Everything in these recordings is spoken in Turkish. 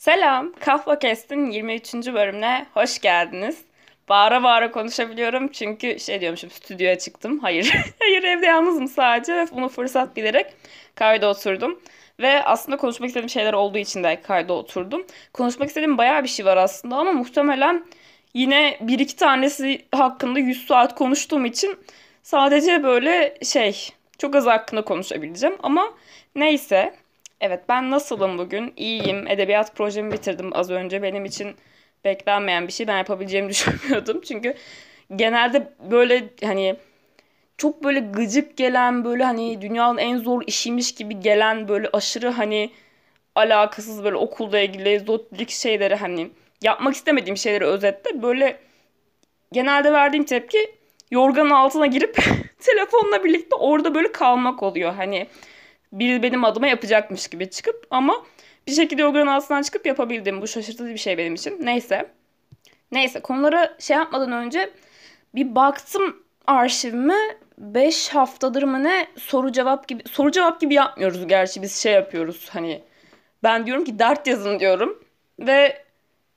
Selam, Kahva Kest'in 23. bölümüne hoş geldiniz. Bağıra bağıra konuşabiliyorum çünkü şey diyormuşum stüdyoya çıktım. Hayır, hayır evde yalnızım sadece. Bunu fırsat bilerek kayda oturdum. Ve aslında konuşmak istediğim şeyler olduğu için de kayda oturdum. Konuşmak istediğim bayağı bir şey var aslında ama muhtemelen yine bir iki tanesi hakkında 100 saat konuştuğum için sadece böyle şey çok az hakkında konuşabileceğim. Ama neyse Evet ben nasılım bugün? İyiyim. Edebiyat projemi bitirdim az önce. Benim için beklenmeyen bir şey. Ben yapabileceğimi düşünmüyordum. Çünkü genelde böyle hani çok böyle gıcık gelen böyle hani dünyanın en zor işiymiş gibi gelen böyle aşırı hani alakasız böyle okulda ilgili zotlik şeyleri hani yapmak istemediğim şeyleri özetle böyle genelde verdiğim tepki yorganın altına girip telefonla birlikte orada böyle kalmak oluyor. Hani biri benim adıma yapacakmış gibi çıkıp ama bir şekilde yorganın altından çıkıp yapabildim. Bu şaşırtıcı bir şey benim için. Neyse. Neyse konulara şey yapmadan önce bir baktım arşivime 5 haftadır mı ne soru cevap gibi soru cevap gibi yapmıyoruz gerçi biz şey yapıyoruz hani ben diyorum ki dert yazın diyorum ve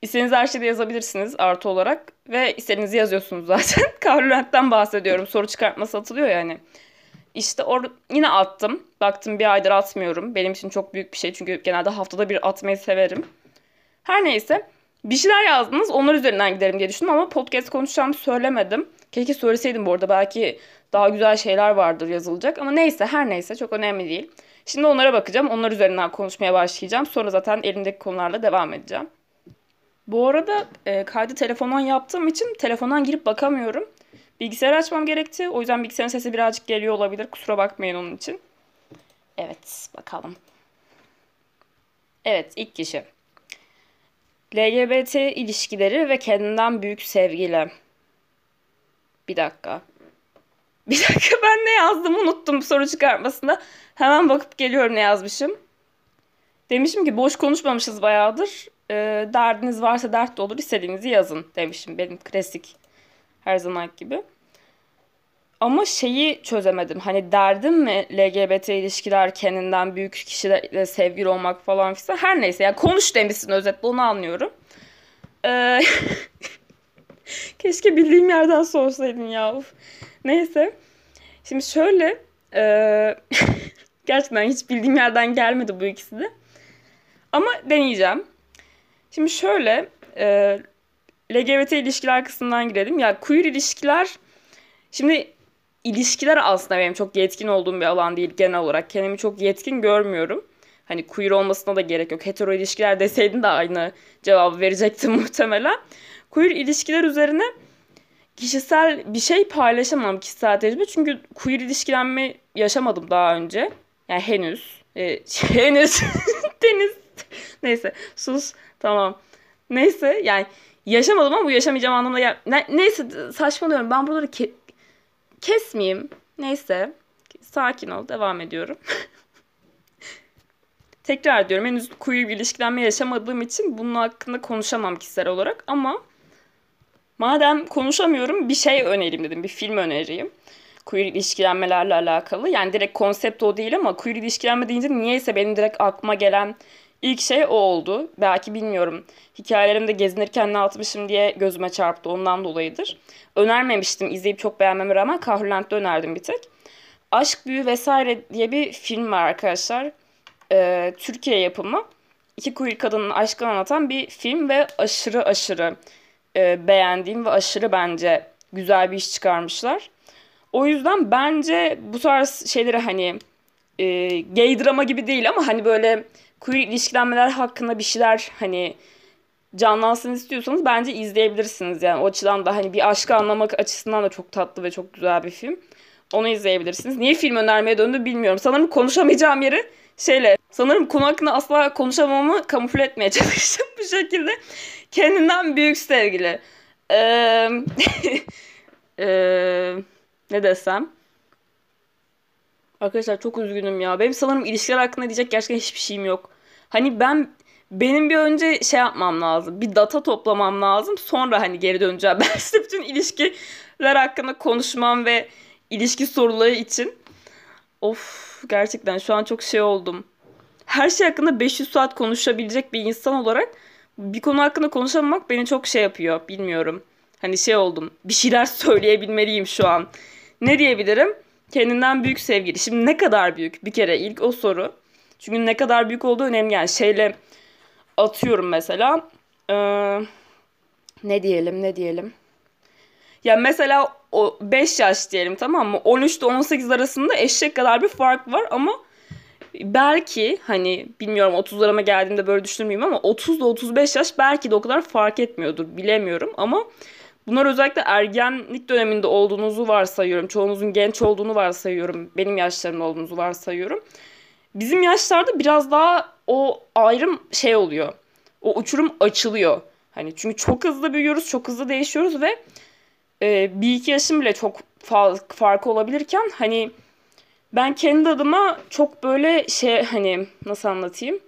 istediğiniz her şeyde yazabilirsiniz artı olarak ve istediğinizi yazıyorsunuz zaten. Kavrulent'ten bahsediyorum soru çıkartması atılıyor yani. İşte or yine attım. Baktım bir aydır atmıyorum. Benim için çok büyük bir şey çünkü genelde haftada bir atmayı severim. Her neyse bir şeyler yazdınız onlar üzerinden giderim diye düşündüm ama podcast konuşacağımı söylemedim. Keşke söyleseydim bu arada belki daha güzel şeyler vardır yazılacak ama neyse her neyse çok önemli değil. Şimdi onlara bakacağım. Onlar üzerinden konuşmaya başlayacağım. Sonra zaten elimdeki konularla devam edeceğim. Bu arada e, kaydı telefondan yaptığım için telefondan girip bakamıyorum. Bilgisayarı açmam gerekti. O yüzden bilgisayarın sesi birazcık geliyor olabilir. Kusura bakmayın onun için. Evet bakalım. Evet ilk kişi. LGBT ilişkileri ve kendinden büyük sevgiyle. Bir dakika. Bir dakika ben ne yazdım unuttum soru çıkartmasında. Hemen bakıp geliyorum ne yazmışım. Demişim ki boş konuşmamışız bayağıdır. E, derdiniz varsa dert de olur istediğinizi yazın demişim. Benim klasik her zaman gibi. Ama şeyi çözemedim. Hani derdim mi LGBT ilişkiler kendinden büyük kişilerle sevgili olmak falan filan. Her neyse yani konuş demişsin özetle onu anlıyorum. Ee, keşke bildiğim yerden sorsaydın ya. Uf. Neyse. Şimdi şöyle. E, gerçekten hiç bildiğim yerden gelmedi bu ikisi de. Ama deneyeceğim. Şimdi şöyle. E, LGBT ilişkiler kısmından girelim. Ya queer ilişkiler şimdi ilişkiler aslında benim çok yetkin olduğum bir alan değil genel olarak. Kendimi çok yetkin görmüyorum. Hani queer olmasına da gerek yok. Hetero ilişkiler deseydin de aynı cevabı verecektim muhtemelen. Queer ilişkiler üzerine kişisel bir şey paylaşamam kişisel tecrübe. Çünkü queer ilişkilenme yaşamadım daha önce. Yani henüz. E, henüz. Deniz. Neyse sus. Tamam. Neyse yani yaşamadım ama bu yaşamayacağım anlamda gel. Ne, neyse saçmalıyorum. Ben buraları ke- kesmeyeyim. Neyse. Sakin ol. Devam ediyorum. Tekrar diyorum henüz queer bir ilişkilenme yaşamadığım için bunun hakkında konuşamam kişisel olarak ama madem konuşamıyorum bir şey önereyim dedim. Bir film önereyim. Queer ilişkilenmelerle alakalı. Yani direkt konsept o değil ama queer ilişkilenme deyince niyeyse benim direkt aklıma gelen İlk şey o oldu. Belki bilmiyorum. Hikayelerimde gezinirken ne atmışım diye gözüme çarptı. Ondan dolayıdır. Önermemiştim. izleyip çok beğenmeme rağmen Kahrolent'te önerdim bir tek. Aşk Büyü vesaire diye bir film var arkadaşlar. Ee, Türkiye yapımı. İki queer kadının aşkını anlatan bir film ve aşırı aşırı e, beğendiğim ve aşırı bence güzel bir iş çıkarmışlar. O yüzden bence bu tarz şeyleri hani e, gay drama gibi değil ama hani böyle queer ilişkilenmeler hakkında bir şeyler hani canlansın istiyorsanız bence izleyebilirsiniz. Yani o açıdan da hani bir aşkı anlamak açısından da çok tatlı ve çok güzel bir film. Onu izleyebilirsiniz. Niye film önermeye döndü bilmiyorum. Sanırım konuşamayacağım yeri şeyle. Sanırım konu hakkında asla konuşamamı kamufle etmeye çalıştım bu şekilde. Kendinden büyük sevgili. Ee, ne desem? Arkadaşlar çok üzgünüm ya. Benim sanırım ilişkiler hakkında diyecek gerçekten hiçbir şeyim yok. Hani ben benim bir önce şey yapmam lazım. Bir data toplamam lazım. Sonra hani geri döneceğim. Ben size bütün ilişkiler hakkında konuşmam ve ilişki soruları için. Of gerçekten şu an çok şey oldum. her şey hakkında 500 saat konuşabilecek bir insan olarak bir konu hakkında konuşamamak beni çok şey yapıyor. Bilmiyorum. Hani şey oldum. Bir şeyler söyleyebilmeliyim şu an. Ne diyebilirim? Kendinden büyük sevgili. Şimdi ne kadar büyük? Bir kere ilk o soru. Çünkü ne kadar büyük olduğu önemli. Yani şeyle atıyorum mesela. Ee, ne diyelim ne diyelim. Ya mesela o 5 yaş diyelim tamam mı? 13 ile 18 arasında eşek kadar bir fark var ama belki hani bilmiyorum 30'larıma geldiğimde böyle düşünmeyeyim ama 30 ile 35 yaş belki de o kadar fark etmiyordur bilemiyorum ama bunlar özellikle ergenlik döneminde olduğunuzu varsayıyorum. Çoğunuzun genç olduğunu varsayıyorum. Benim yaşlarımda olduğunuzu varsayıyorum. Bizim yaşlarda biraz daha o ayrım şey oluyor. O uçurum açılıyor. Hani çünkü çok hızlı büyüyoruz, çok hızlı değişiyoruz ve e, bir iki yaşım bile çok fa- farkı olabilirken hani ben kendi adıma çok böyle şey hani nasıl anlatayım?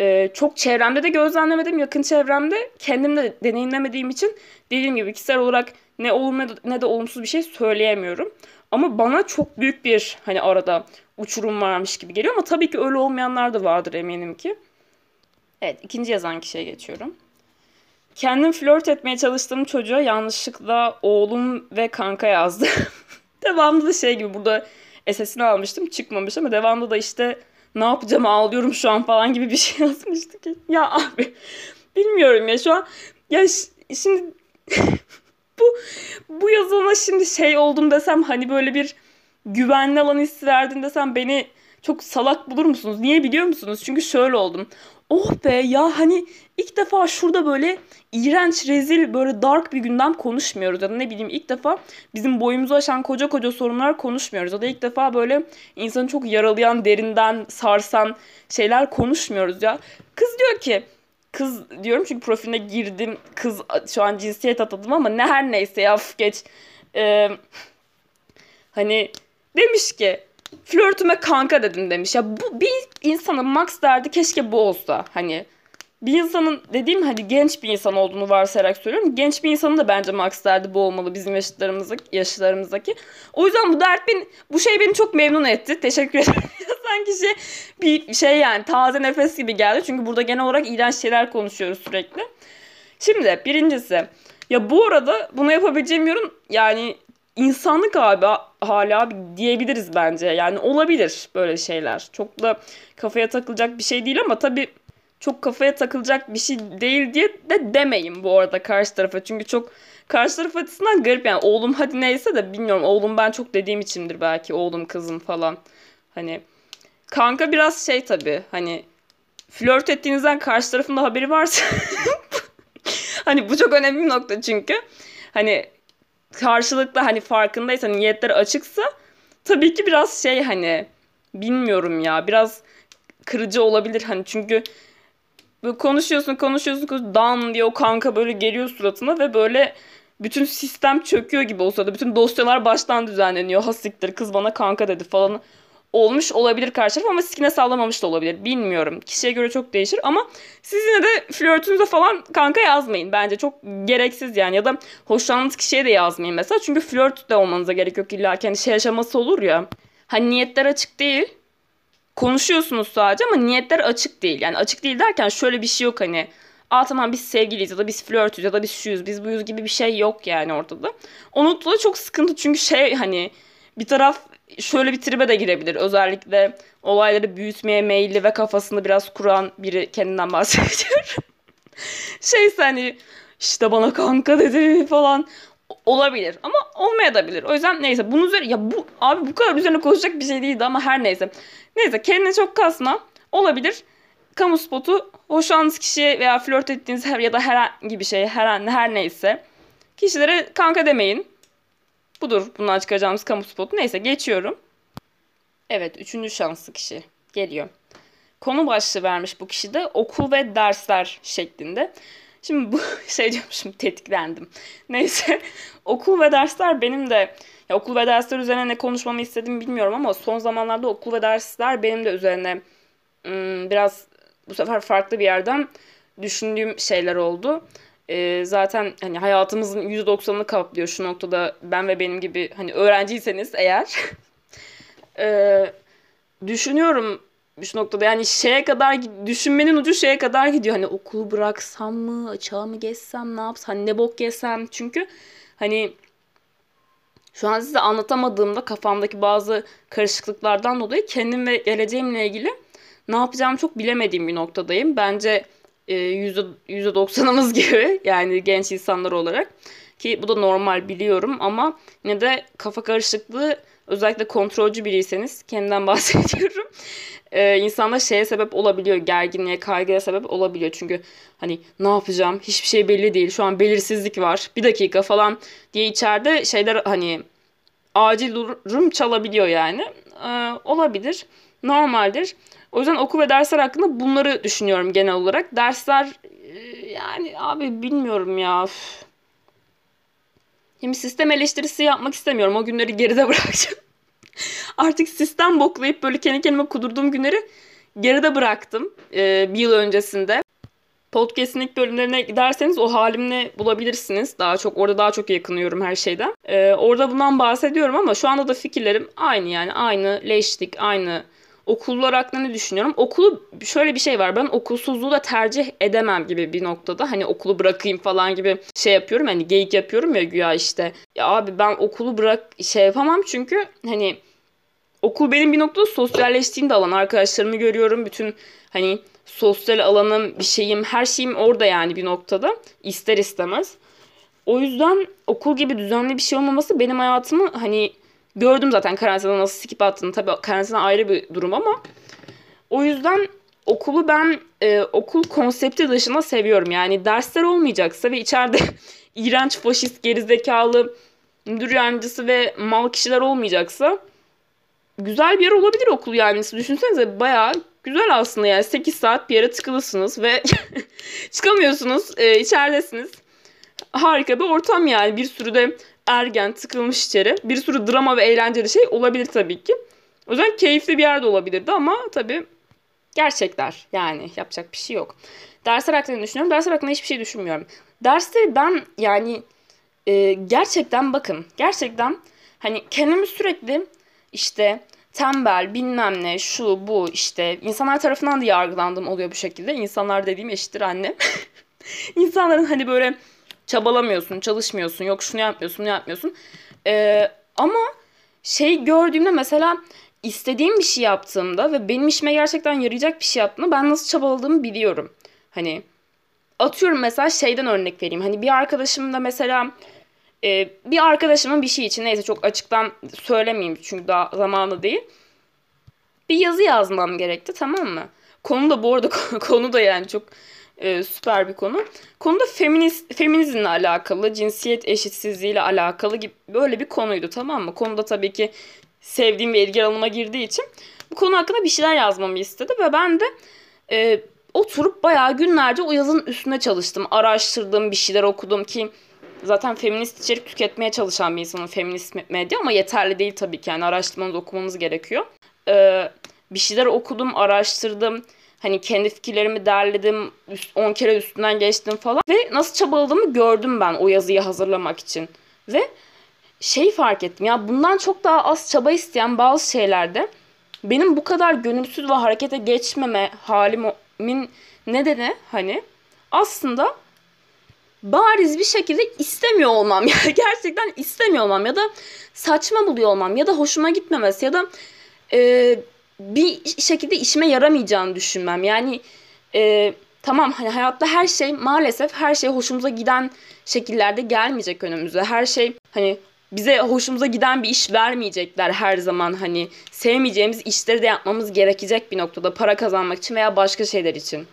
Ee, çok çevremde de gözlemlemedim, yakın çevremde kendim de deneyimlemediğim için dediğim gibi kişisel olarak ne olumlu ne de olumsuz bir şey söyleyemiyorum. Ama bana çok büyük bir hani arada uçurum varmış gibi geliyor ama tabii ki öyle olmayanlar da vardır eminim ki. Evet ikinci yazan kişiye geçiyorum. Kendim flört etmeye çalıştığım çocuğa yanlışlıkla oğlum ve kanka yazdı. Devamlı da şey gibi burada SS'ini almıştım çıkmamış ama devamlı da işte ne yapacağım ağlıyorum şu an falan gibi bir şey yazmıştı ki. Ya abi bilmiyorum ya şu an ya şimdi bu bu yazana şimdi şey oldum desem hani böyle bir güvenli alan hissi verdin desem beni çok salak bulur musunuz? Niye biliyor musunuz? Çünkü şöyle oldum. Oh be ya hani ilk defa şurada böyle iğrenç, rezil, böyle dark bir gündem konuşmuyoruz. Ya da ne bileyim ilk defa bizim boyumuzu aşan koca koca sorunlar konuşmuyoruz. Ya da ilk defa böyle insanı çok yaralayan, derinden sarsan şeyler konuşmuyoruz ya. Kız diyor ki kız diyorum çünkü profiline girdim. Kız şu an cinsiyet atadım ama ne her neyse ya geç. Ee, hani demiş ki flörtüme kanka dedim demiş. Ya bu bir insanın max derdi keşke bu olsa. Hani bir insanın dediğim hadi genç bir insan olduğunu varsayarak söylüyorum. Genç bir insanın da bence max derdi bu olmalı bizim yaşlarımızdaki. yaşlarımızdaki. O yüzden bu dert beni, bu şey beni çok memnun etti. Teşekkür ederim. Sanki şey bir şey yani taze nefes gibi geldi. Çünkü burada genel olarak iğrenç şeyler konuşuyoruz sürekli. Şimdi birincisi ya bu arada bunu yapabileceğim yorum yani insanlık abi hala diyebiliriz bence. Yani olabilir böyle şeyler. Çok da kafaya takılacak bir şey değil ama tabii çok kafaya takılacak bir şey değil diye de demeyin bu arada karşı tarafa. Çünkü çok karşı taraf açısından garip yani oğlum hadi neyse de bilmiyorum oğlum ben çok dediğim içindir belki oğlum kızım falan. Hani kanka biraz şey tabii hani flört ettiğinizden karşı tarafın da haberi varsa hani bu çok önemli bir nokta çünkü. Hani karşılıklı hani farkındaysa niyetleri açıksa tabii ki biraz şey hani bilmiyorum ya biraz kırıcı olabilir hani çünkü böyle konuşuyorsun konuşuyorsun dan diye o kanka böyle geliyor suratına ve böyle bütün sistem çöküyor gibi olsa da bütün dosyalar baştan düzenleniyor. Hasiktir kız bana kanka dedi falan olmuş olabilir karşı taraf ama sikine sağlamamış da olabilir. Bilmiyorum. Kişiye göre çok değişir ama siz yine de flörtünüze falan kanka yazmayın. Bence çok gereksiz yani ya da hoşlandığınız kişiye de yazmayın mesela. Çünkü flört de olmanıza gerek yok illa kendi şey yaşaması olur ya. Hani niyetler açık değil. Konuşuyorsunuz sadece ama niyetler açık değil. Yani açık değil derken şöyle bir şey yok hani aa tamam biz sevgiliyiz ya da biz flörtüz ya da biz şuyuz biz buyuz gibi bir şey yok yani ortada. Onu da çok sıkıntı çünkü şey hani bir taraf şöyle bir tribe de girebilir. Özellikle olayları büyütmeye meyilli ve kafasını biraz kuran biri kendinden bahsediyor. şey hani işte bana kanka dedi falan olabilir ama olmayabilir. O yüzden neyse bunun üzerine ya bu abi bu kadar üzerine konuşacak bir şey değildi ama her neyse. Neyse kendine çok kasma. Olabilir. Kamu spotu hoşlandığınız kişiye veya flört ettiğiniz her ya da herhangi bir şey her, her neyse kişilere kanka demeyin. Budur bundan çıkaracağımız kamu spotu. Neyse geçiyorum. Evet üçüncü şanslı kişi geliyor. Konu başlığı vermiş bu kişi de okul ve dersler şeklinde. Şimdi bu şey diyormuşum tetiklendim. Neyse okul ve dersler benim de ya okul ve dersler üzerine ne konuşmamı istedim bilmiyorum ama son zamanlarda okul ve dersler benim de üzerine ım, biraz bu sefer farklı bir yerden düşündüğüm şeyler oldu e, zaten hani hayatımızın %90'ını kaplıyor şu noktada ben ve benim gibi hani öğrenciyseniz eğer e, düşünüyorum şu noktada yani şeye kadar düşünmenin ucu şeye kadar gidiyor. Hani okulu bıraksam mı, açığa mı geçsem, ne yapsam, hani ne bok yesem. Çünkü hani şu an size anlatamadığımda kafamdaki bazı karışıklıklardan dolayı kendim ve geleceğimle ilgili ne yapacağımı çok bilemediğim bir noktadayım. Bence %90'ımız gibi yani genç insanlar olarak ki bu da normal biliyorum ama yine de kafa karışıklığı özellikle kontrolcü biriyseniz kendimden bahsediyorum. Ee, insanda şeye sebep olabiliyor. Gerginliğe, kaygıya sebep olabiliyor. Çünkü hani ne yapacağım? Hiçbir şey belli değil. Şu an belirsizlik var. Bir dakika falan diye içeride şeyler hani acil durum çalabiliyor yani. Ee, olabilir. Normaldir. O yüzden okul ve dersler hakkında bunları düşünüyorum genel olarak. Dersler yani abi bilmiyorum ya. Şimdi sistem eleştirisi yapmak istemiyorum. O günleri geride bırakacağım. Artık sistem boklayıp böyle kendi kendime kudurduğum günleri geride bıraktım. Ee, bir yıl öncesinde. Podcast'in ilk bölümlerine giderseniz o halimle bulabilirsiniz. Daha çok orada daha çok yakınıyorum her şeyden. Ee, orada bundan bahsediyorum ama şu anda da fikirlerim aynı yani aynı leşlik, aynı okullar hakkında ne düşünüyorum? Okulu şöyle bir şey var. Ben okulsuzluğu da tercih edemem gibi bir noktada. Hani okulu bırakayım falan gibi şey yapıyorum. Hani geyik yapıyorum ya güya işte. Ya abi ben okulu bırak şey yapamam çünkü hani okul benim bir noktada sosyalleştiğim de alan. Arkadaşlarımı görüyorum. Bütün hani sosyal alanım, bir şeyim, her şeyim orada yani bir noktada. ister istemez. O yüzden okul gibi düzenli bir şey olmaması benim hayatımı hani gördüm zaten karantina nasıl skip attığını. Tabii karantina ayrı bir durum ama o yüzden okulu ben e, okul konsepti dışında seviyorum. Yani dersler olmayacaksa ve içeride iğrenç, faşist, gerizekalı, müdür yardımcısı ve mal kişiler olmayacaksa güzel bir yer olabilir okul yani. Düşünsenize bayağı güzel aslında yani 8 saat bir yere tıkılısınız ve çıkamıyorsunuz. E, içeridesiniz. Harika bir ortam yani. Bir sürü de ergen tıkılmış içeri. Bir sürü drama ve eğlenceli şey olabilir tabii ki. O yüzden keyifli bir yerde olabilirdi ama tabii gerçekler yani yapacak bir şey yok. Dersler hakkında düşünüyorum. Dersler hakkında hiçbir şey düşünmüyorum. Dersleri ben yani e, gerçekten bakın gerçekten hani kendimi sürekli işte tembel bilmem ne şu bu işte insanlar tarafından da yargılandım oluyor bu şekilde. İnsanlar dediğim eşittir annem. İnsanların hani böyle çabalamıyorsun, çalışmıyorsun, yok şunu yapmıyorsun, bunu yapmıyorsun. Ee, ama şey gördüğümde mesela istediğim bir şey yaptığımda ve benim işime gerçekten yarayacak bir şey yaptığımda ben nasıl çabaladığımı biliyorum. Hani atıyorum mesela şeyden örnek vereyim. Hani bir arkadaşım da mesela e, bir arkadaşımın bir şey için neyse çok açıktan söylemeyeyim çünkü daha zamanı değil. Bir yazı yazmam gerekti tamam mı? Konu da bu arada konu da yani çok e, süper bir konu. Konuda feminist, feminizmle alakalı, cinsiyet eşitsizliğiyle alakalı gibi böyle bir konuydu tamam mı? Konuda tabii ki sevdiğim ve ilgi alanıma girdiği için bu konu hakkında bir şeyler yazmamı istedi ve ben de e, oturup bayağı günlerce o yazının üstüne çalıştım. Araştırdım, bir şeyler okudum ki zaten feminist içerik tüketmeye çalışan bir insanın feminist medya ama yeterli değil tabii ki. Yani araştırmanız, okumanız gerekiyor. Ee, bir şeyler okudum, araştırdım. Hani kendi fikirlerimi derledim, 10 kere üstünden geçtim falan. Ve nasıl çabaladığımı gördüm ben o yazıyı hazırlamak için. Ve şey fark ettim ya bundan çok daha az çaba isteyen bazı şeylerde benim bu kadar gönülsüz ve harekete geçmeme halimin nedeni hani aslında bariz bir şekilde istemiyor olmam ya gerçekten istemiyor olmam ya da saçma buluyor olmam ya da hoşuma gitmemesi ya da e, bir şekilde işime yaramayacağını düşünmem. Yani e, tamam hani hayatta her şey maalesef her şey hoşumuza giden şekillerde gelmeyecek önümüze. Her şey hani bize hoşumuza giden bir iş vermeyecekler her zaman hani sevmeyeceğimiz işleri de yapmamız gerekecek bir noktada para kazanmak için veya başka şeyler için.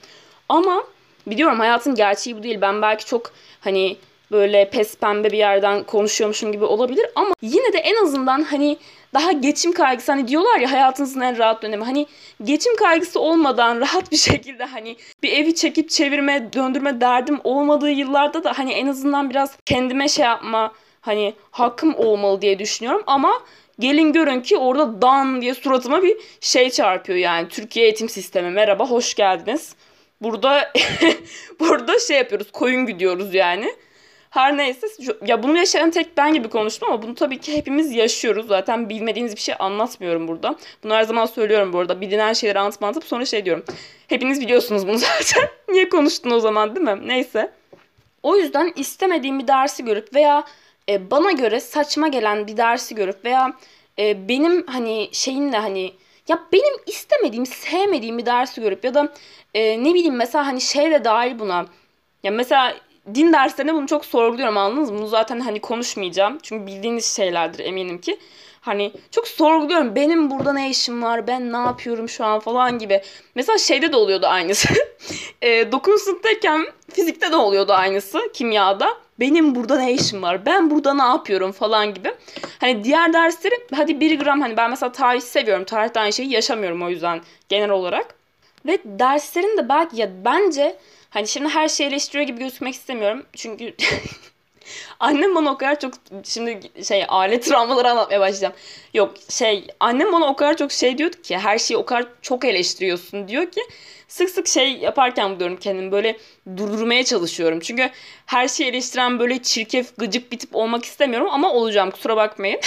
Ama biliyorum hayatın gerçeği bu değil. Ben belki çok hani böyle pes pembe bir yerden konuşuyormuşum gibi olabilir ama yine de en azından hani daha geçim kaygısı hani diyorlar ya hayatınızın en rahat dönemi hani geçim kaygısı olmadan rahat bir şekilde hani bir evi çekip çevirme döndürme derdim olmadığı yıllarda da hani en azından biraz kendime şey yapma hani hakkım olmalı diye düşünüyorum ama gelin görün ki orada dan diye suratıma bir şey çarpıyor yani Türkiye eğitim sistemi merhaba hoş geldiniz. Burada burada şey yapıyoruz koyun gidiyoruz yani. Her neyse ya bunu yaşayan tek ben gibi konuştum ama bunu tabii ki hepimiz yaşıyoruz. Zaten bilmediğiniz bir şey anlatmıyorum burada. Bunu her zaman söylüyorum bu arada. Bilinen şeyleri anlatıp sonra şey diyorum. Hepiniz biliyorsunuz bunu zaten. Niye konuştun o zaman değil mi? Neyse. O yüzden istemediğim bir dersi görüp veya e, bana göre saçma gelen bir dersi görüp veya e, benim hani şeyinle hani ya benim istemediğim, sevmediğim bir dersi görüp ya da e, ne bileyim mesela hani şey de dahil buna. Ya mesela din derslerinde bunu çok sorguluyorum anladınız mı? Bunu zaten hani konuşmayacağım. Çünkü bildiğiniz şeylerdir eminim ki. Hani çok sorguluyorum. Benim burada ne işim var? Ben ne yapıyorum şu an falan gibi. Mesela şeyde de oluyordu aynısı. e, 9. sınıftayken fizikte de oluyordu aynısı. Kimyada. Benim burada ne işim var? Ben burada ne yapıyorum falan gibi. Hani diğer dersleri hadi bir gram hani ben mesela tarih seviyorum. Tarihte aynı şeyi yaşamıyorum o yüzden genel olarak. Ve derslerin de belki ya bence hani şimdi her şeyi eleştiriyor gibi gözükmek istemiyorum. Çünkü annem bana o kadar çok şimdi şey alet travmaları anlatmaya başlayacağım. Yok şey annem bana o kadar çok şey diyordu ki her şeyi o kadar çok eleştiriyorsun diyor ki sık sık şey yaparken buluyorum kendimi böyle durdurmaya çalışıyorum. Çünkü her şeyi eleştiren böyle çirkef gıcık bir tip olmak istemiyorum ama olacağım kusura bakmayın.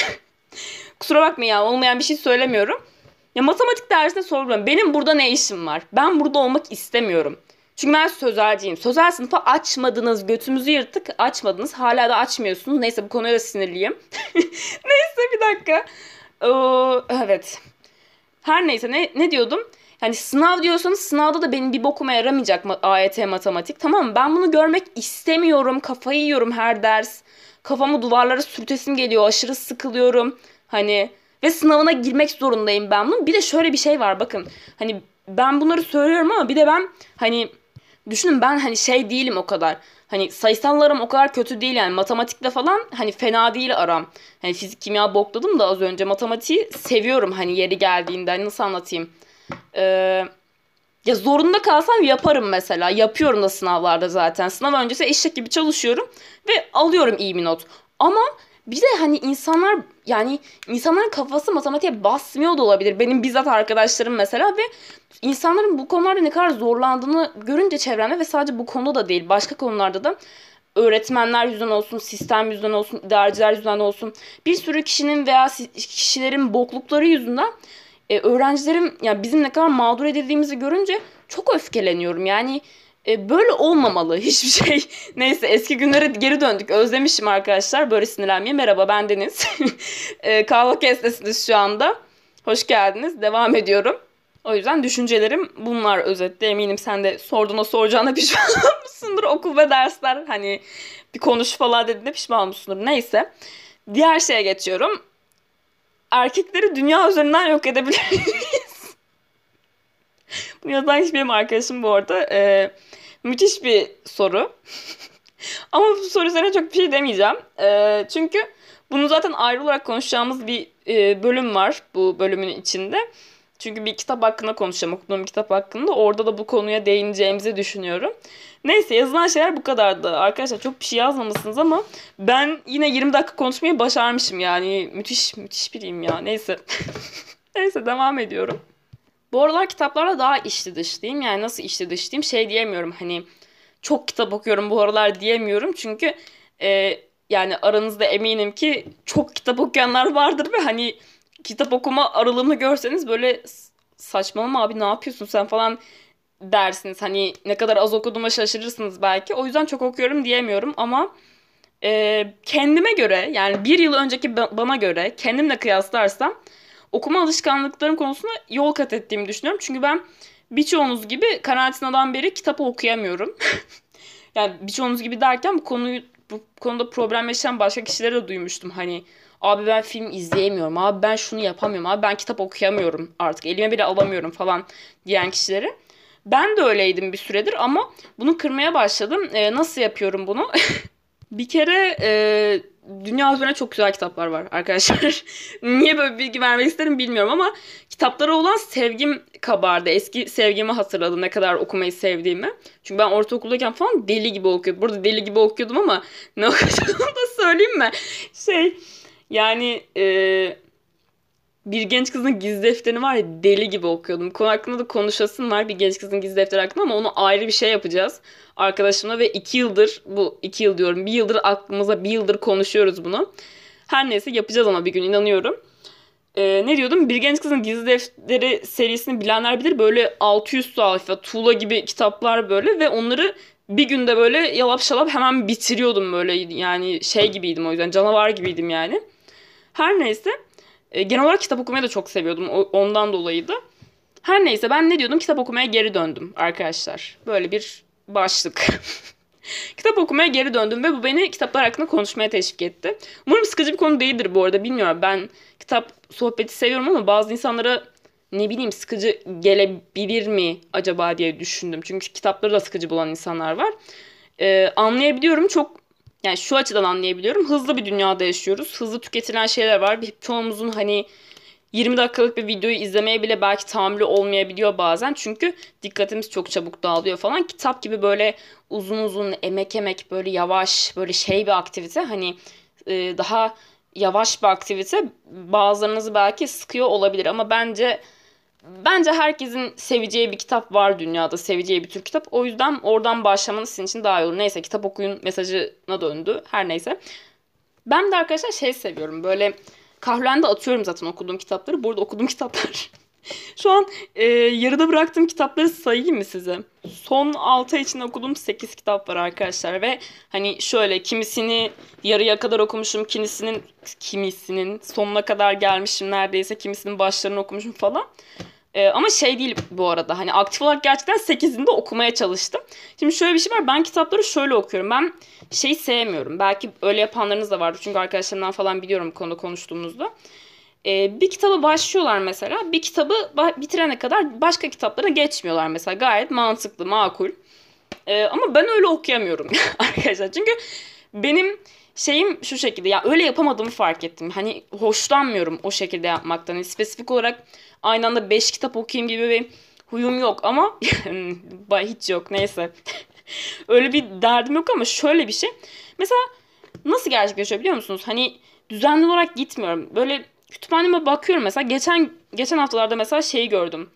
kusura bakmayın ya olmayan bir şey söylemiyorum. Ya matematik dersinde soruyorum. Benim burada ne işim var? Ben burada olmak istemiyorum. Çünkü ben sözelciyim. Sözel sınıfı açmadınız. Götümüzü yırttık. Açmadınız. Hala da açmıyorsunuz. Neyse bu konuya da sinirliyim. neyse bir dakika. Ee, evet. Her neyse ne, ne diyordum? Yani sınav diyorsanız sınavda da benim bir bokuma yaramayacak AYT matematik. Tamam mı? Ben bunu görmek istemiyorum. Kafayı yiyorum her ders. Kafamı duvarlara sürtesim geliyor. Aşırı sıkılıyorum. Hani ve sınavına girmek zorundayım ben bunun. Bir de şöyle bir şey var bakın. Hani ben bunları söylüyorum ama bir de ben hani düşünün ben hani şey değilim o kadar. Hani sayısallarım o kadar kötü değil yani matematikle falan hani fena değil aram. Hani fizik kimya bokladım da az önce matematiği seviyorum hani yeri geldiğinde hani nasıl anlatayım. Ee, ya zorunda kalsam yaparım mesela. Yapıyorum da sınavlarda zaten. Sınav öncesi eşek gibi çalışıyorum ve alıyorum iyi bir not. Ama bir de hani insanlar yani insanların kafası matematiğe basmıyor da olabilir. Benim bizzat arkadaşlarım mesela ve insanların bu konularda ne kadar zorlandığını görünce çevremde ve sadece bu konuda da değil başka konularda da öğretmenler yüzünden olsun, sistem yüzünden olsun, idareciler yüzünden olsun bir sürü kişinin veya kişilerin boklukları yüzünden e, öğrencilerim yani bizim ne kadar mağdur edildiğimizi görünce çok öfkeleniyorum. Yani e, böyle olmamalı hiçbir şey. Neyse eski günlere geri döndük. Özlemişim arkadaşlar. Böyle sinirlenmeye. Merhaba ben Deniz. e, kahve kestesiniz şu anda. Hoş geldiniz. Devam ediyorum. O yüzden düşüncelerim bunlar özetle. Eminim sen de sorduğuna soracağına pişman olmuşsundur. Okul ve dersler hani bir konuş falan dediğinde pişman olmuşsundur. Neyse. Diğer şeye geçiyorum. Erkekleri dünya üzerinden yok edebilir miyiz? Bunu yazan hiç benim arkadaşım bu arada. Ee, müthiş bir soru. Ama bu soru üzerine çok bir şey demeyeceğim. Ee, çünkü bunu zaten ayrı olarak konuşacağımız bir e, bölüm var bu bölümün içinde. Çünkü bir kitap hakkında konuşacağım. Okuduğum kitap hakkında. Orada da bu konuya değineceğimizi düşünüyorum. Neyse yazılan şeyler bu kadardı. Arkadaşlar çok bir şey yazmamışsınız ama ben yine 20 dakika konuşmayı başarmışım yani. Müthiş müthiş biriyim ya. Neyse. Neyse devam ediyorum. Bu aralar kitaplarla daha içli dışlıyım. Yani nasıl içli dışlıyım şey diyemiyorum hani çok kitap okuyorum bu aralar diyemiyorum. Çünkü e, yani aranızda eminim ki çok kitap okuyanlar vardır ve hani kitap okuma aralığımı görseniz böyle saçmalama abi ne yapıyorsun sen falan dersiniz. Hani ne kadar az okuduğuma şaşırırsınız belki. O yüzden çok okuyorum diyemiyorum ama e, kendime göre yani bir yıl önceki bana göre kendimle kıyaslarsam okuma alışkanlıklarım konusunda yol kat ettiğimi düşünüyorum. Çünkü ben birçoğunuz gibi karantinadan beri kitap okuyamıyorum. yani birçoğunuz gibi derken bu konuyu bu konuda problem yaşayan başka kişilere de duymuştum. Hani abi ben film izleyemiyorum, abi ben şunu yapamıyorum, abi ben kitap okuyamıyorum artık elime bile alamıyorum falan diyen kişileri. Ben de öyleydim bir süredir ama bunu kırmaya başladım. E, nasıl yapıyorum bunu? bir kere e, dünya üzerine çok güzel kitaplar var arkadaşlar. Niye böyle bilgi vermek isterim bilmiyorum ama kitaplara olan sevgim kabardı. Eski sevgimi hatırladım ne kadar okumayı sevdiğimi. Çünkü ben ortaokuldayken falan deli gibi okuyordum. Burada deli gibi okuyordum ama ne okuyordum da söyleyeyim mi? Şey yani e, bir genç kızın gizli defterini var ya deli gibi okuyordum. Konu hakkında da konuşasın var bir genç kızın gizli defteri hakkında ama onu ayrı bir şey yapacağız arkadaşımla ve iki yıldır bu iki yıl diyorum bir yıldır aklımıza bir yıldır konuşuyoruz bunu. Her neyse yapacağız ama bir gün inanıyorum. Ee, ne diyordum? Bir Genç Kızın Gizli Defteri serisini bilenler bilir. Böyle 600 sayfa, tuğla gibi kitaplar böyle ve onları bir günde böyle yalap şalap hemen bitiriyordum böyle. Yani şey gibiydim o yüzden canavar gibiydim yani. Her neyse. E, genel olarak kitap okumayı da çok seviyordum. Ondan dolayı da. Her neyse ben ne diyordum? Kitap okumaya geri döndüm arkadaşlar. Böyle bir başlık. kitap okumaya geri döndüm ve bu beni kitaplar hakkında konuşmaya teşvik etti. Umarım sıkıcı bir konu değildir bu arada bilmiyorum. Ben kitap sohbeti seviyorum ama bazı insanlara ne bileyim sıkıcı gelebilir mi acaba diye düşündüm. Çünkü kitapları da sıkıcı bulan insanlar var. Ee, anlayabiliyorum çok yani şu açıdan anlayabiliyorum. Hızlı bir dünyada yaşıyoruz. Hızlı tüketilen şeyler var. Çoğumuzun hani 20 dakikalık bir videoyu izlemeye bile belki tahammülü olmayabiliyor bazen. Çünkü dikkatimiz çok çabuk dağılıyor falan. Kitap gibi böyle uzun uzun emek emek böyle yavaş böyle şey bir aktivite. Hani e, daha yavaş bir aktivite bazılarınızı belki sıkıyor olabilir ama bence bence herkesin seveceği bir kitap var dünyada. Seveceği bir tür kitap. O yüzden oradan başlamanız sizin için daha iyi olur. Neyse kitap okuyun mesajına döndü. Her neyse. Ben de arkadaşlar şey seviyorum. Böyle Kahrolende atıyorum zaten okuduğum kitapları. Burada okuduğum kitaplar. Şu an e, yarıda bıraktığım kitapları sayayım mı size? Son 6 ay içinde okuduğum 8 kitap var arkadaşlar ve hani şöyle kimisini yarıya kadar okumuşum, kimisinin kimisinin sonuna kadar gelmişim neredeyse, kimisinin başlarını okumuşum falan. Ee, ama şey değil bu arada hani aktif olarak gerçekten 8'ini de okumaya çalıştım. Şimdi şöyle bir şey var ben kitapları şöyle okuyorum. Ben şey sevmiyorum. Belki öyle yapanlarınız da vardır. Çünkü arkadaşlarımdan falan biliyorum konu konuştuğumuzda. Ee, bir kitaba başlıyorlar mesela. Bir kitabı bitirene kadar başka kitaplara geçmiyorlar mesela. Gayet mantıklı, makul. Ee, ama ben öyle okuyamıyorum arkadaşlar. Çünkü benim şeyim şu şekilde ya öyle yapamadığımı fark ettim. Hani hoşlanmıyorum o şekilde yapmaktan. Yani spesifik olarak aynı anda 5 kitap okuyayım gibi bir huyum yok ama hiç yok neyse. öyle bir derdim yok ama şöyle bir şey. Mesela nasıl gerçekleşiyor biliyor musunuz? Hani düzenli olarak gitmiyorum. Böyle kütüphaneme bakıyorum mesela. Geçen geçen haftalarda mesela şeyi gördüm.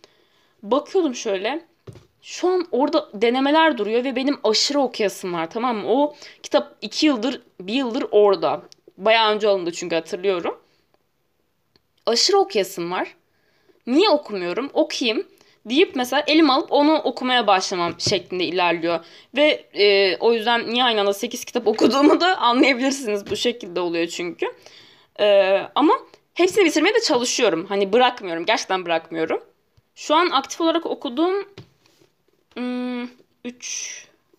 Bakıyordum şöyle. Şu an orada denemeler duruyor ve benim aşırı okuyasım var tamam mı? O kitap iki yıldır, bir yıldır orada. Bayağı önce alındı çünkü hatırlıyorum. Aşırı okuyasım var. Niye okumuyorum? Okuyayım deyip mesela elim alıp onu okumaya başlamam şeklinde ilerliyor. Ve e, o yüzden niye aynı anda 8 kitap okuduğumu da anlayabilirsiniz. Bu şekilde oluyor çünkü. E, ama hepsini bitirmeye de çalışıyorum. Hani bırakmıyorum. Gerçekten bırakmıyorum. Şu an aktif olarak okuduğum 3 hmm,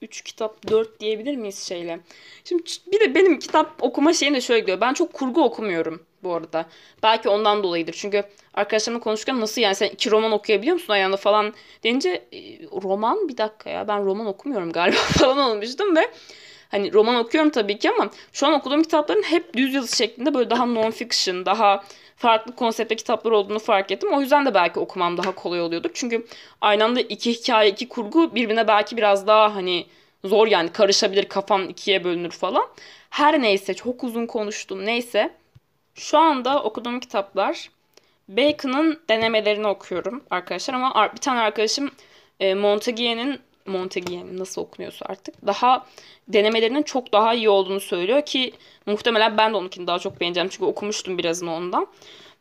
3 kitap 4 diyebilir miyiz şeyle? Şimdi bir de benim kitap okuma şeyim de şöyle gidiyor. Ben çok kurgu okumuyorum bu arada. Belki ondan dolayıdır. Çünkü arkadaşlarımla konuşurken nasıl yani sen iki roman okuyabiliyor musun ayağında falan deyince e, roman bir dakika ya ben roman okumuyorum galiba falan olmuştum ve hani roman okuyorum tabii ki ama şu an okuduğum kitapların hep düz yazı şeklinde böyle daha non fiction, daha farklı konsepte kitaplar olduğunu fark ettim. O yüzden de belki okumam daha kolay oluyordur. Çünkü aynı anda iki hikaye, iki kurgu birbirine belki biraz daha hani zor yani karışabilir, kafam ikiye bölünür falan. Her neyse çok uzun konuştum. Neyse. Şu anda okuduğum kitaplar Bacon'ın denemelerini okuyorum arkadaşlar ama bir tane arkadaşım e, Montagnier nasıl okunuyorsa artık daha denemelerinin çok daha iyi olduğunu söylüyor ki muhtemelen ben de onunkini daha çok beğeneceğim çünkü okumuştum birazını ondan.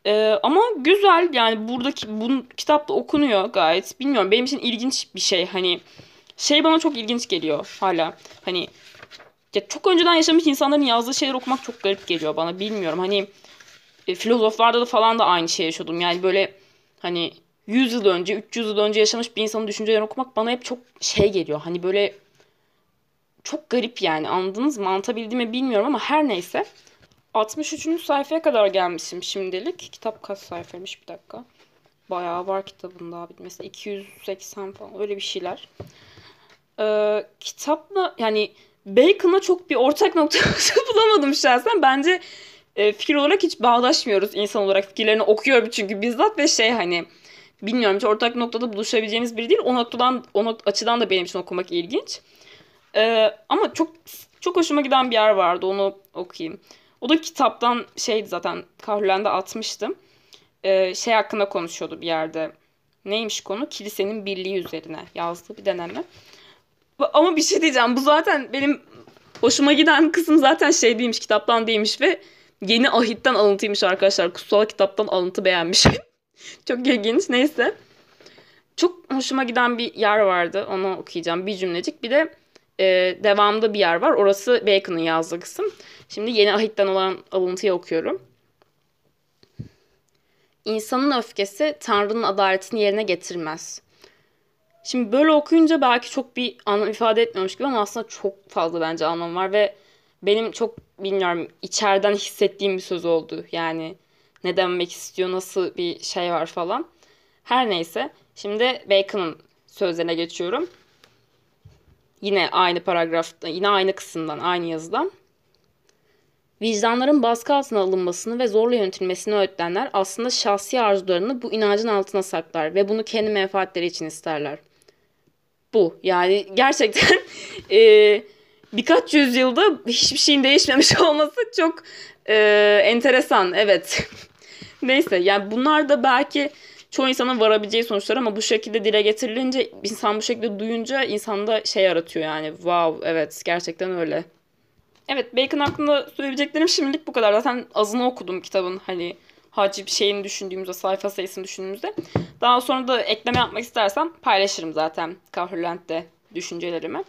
Ee, ama güzel yani buradaki bu kitapta okunuyor gayet. Bilmiyorum benim için ilginç bir şey hani şey bana çok ilginç geliyor hala. Hani ya çok önceden yaşamış insanların yazdığı şeyler okumak çok garip geliyor bana bilmiyorum. Hani e, filozoflarda da falan da aynı şey yaşıyordum. Yani böyle hani 100 yıl önce, 300 yıl önce yaşamış bir insanın düşüncelerini okumak bana hep çok şey geliyor. Hani böyle çok garip yani anladınız mı? Anlatabildim mi bilmiyorum ama her neyse. 63. sayfaya kadar gelmişim şimdilik. Kitap kaç sayfaymış bir dakika. Bayağı var kitabın daha bitmesi. 280 falan öyle bir şeyler. Ee, kitapla yani Bacon'la çok bir ortak noktası bulamadım şahsen. Bence e, fikir olarak hiç bağdaşmıyoruz insan olarak. Fikirlerini okuyorum çünkü bizzat ve şey hani bilmiyorum hiç ortak noktada buluşabileceğimiz biri değil. O noktadan o açıdan da benim için okumak ilginç. Ee, ama çok çok hoşuma giden bir yer vardı. Onu okuyayım. O da kitaptan şeydi zaten Kahrülen'de atmıştım. e, şey hakkında konuşuyordu bir yerde. Neymiş konu? Kilisenin birliği üzerine yazdığı bir deneme. Ama bir şey diyeceğim. Bu zaten benim hoşuma giden kısım zaten şey değilmiş, kitaptan değilmiş ve yeni ahitten alıntıymış arkadaşlar. Kutsal kitaptan alıntı beğenmiş. Çok ilginç. Neyse. Çok hoşuma giden bir yer vardı. Onu okuyacağım. Bir cümlecik. Bir de e, devamında bir yer var. Orası Bacon'ın yazdığı kısım. Şimdi yeni ahitten olan alıntıyı okuyorum. İnsanın öfkesi Tanrı'nın adaletini yerine getirmez. Şimdi böyle okuyunca belki çok bir anlam ifade etmiyormuş gibi ama aslında çok fazla bence anlam var ve benim çok bilmiyorum içeriden hissettiğim bir söz oldu. Yani ne demek istiyor, nasıl bir şey var falan. Her neyse. Şimdi Bacon'ın sözlerine geçiyorum. Yine aynı paragrafta, yine aynı kısımdan, aynı yazıdan. Vicdanların baskı altına alınmasını ve zorla yönetilmesini öğütlenler aslında şahsi arzularını bu inancın altına saklar ve bunu kendi menfaatleri için isterler. Bu yani gerçekten e, birkaç yüzyılda hiçbir şeyin değişmemiş olması çok e, enteresan evet. Neyse yani bunlar da belki çoğu insanın varabileceği sonuçlar ama bu şekilde dile getirilince insan bu şekilde duyunca insanda şey yaratıyor yani wow evet gerçekten öyle. Evet Bacon hakkında söyleyeceklerim şimdilik bu kadar. Zaten azını okudum kitabın hani hacip şeyini düşündüğümüzde, sayfa sayısını düşündüğümüzde. Daha sonra da ekleme yapmak istersem paylaşırım zaten Kahrülent'te düşüncelerimi.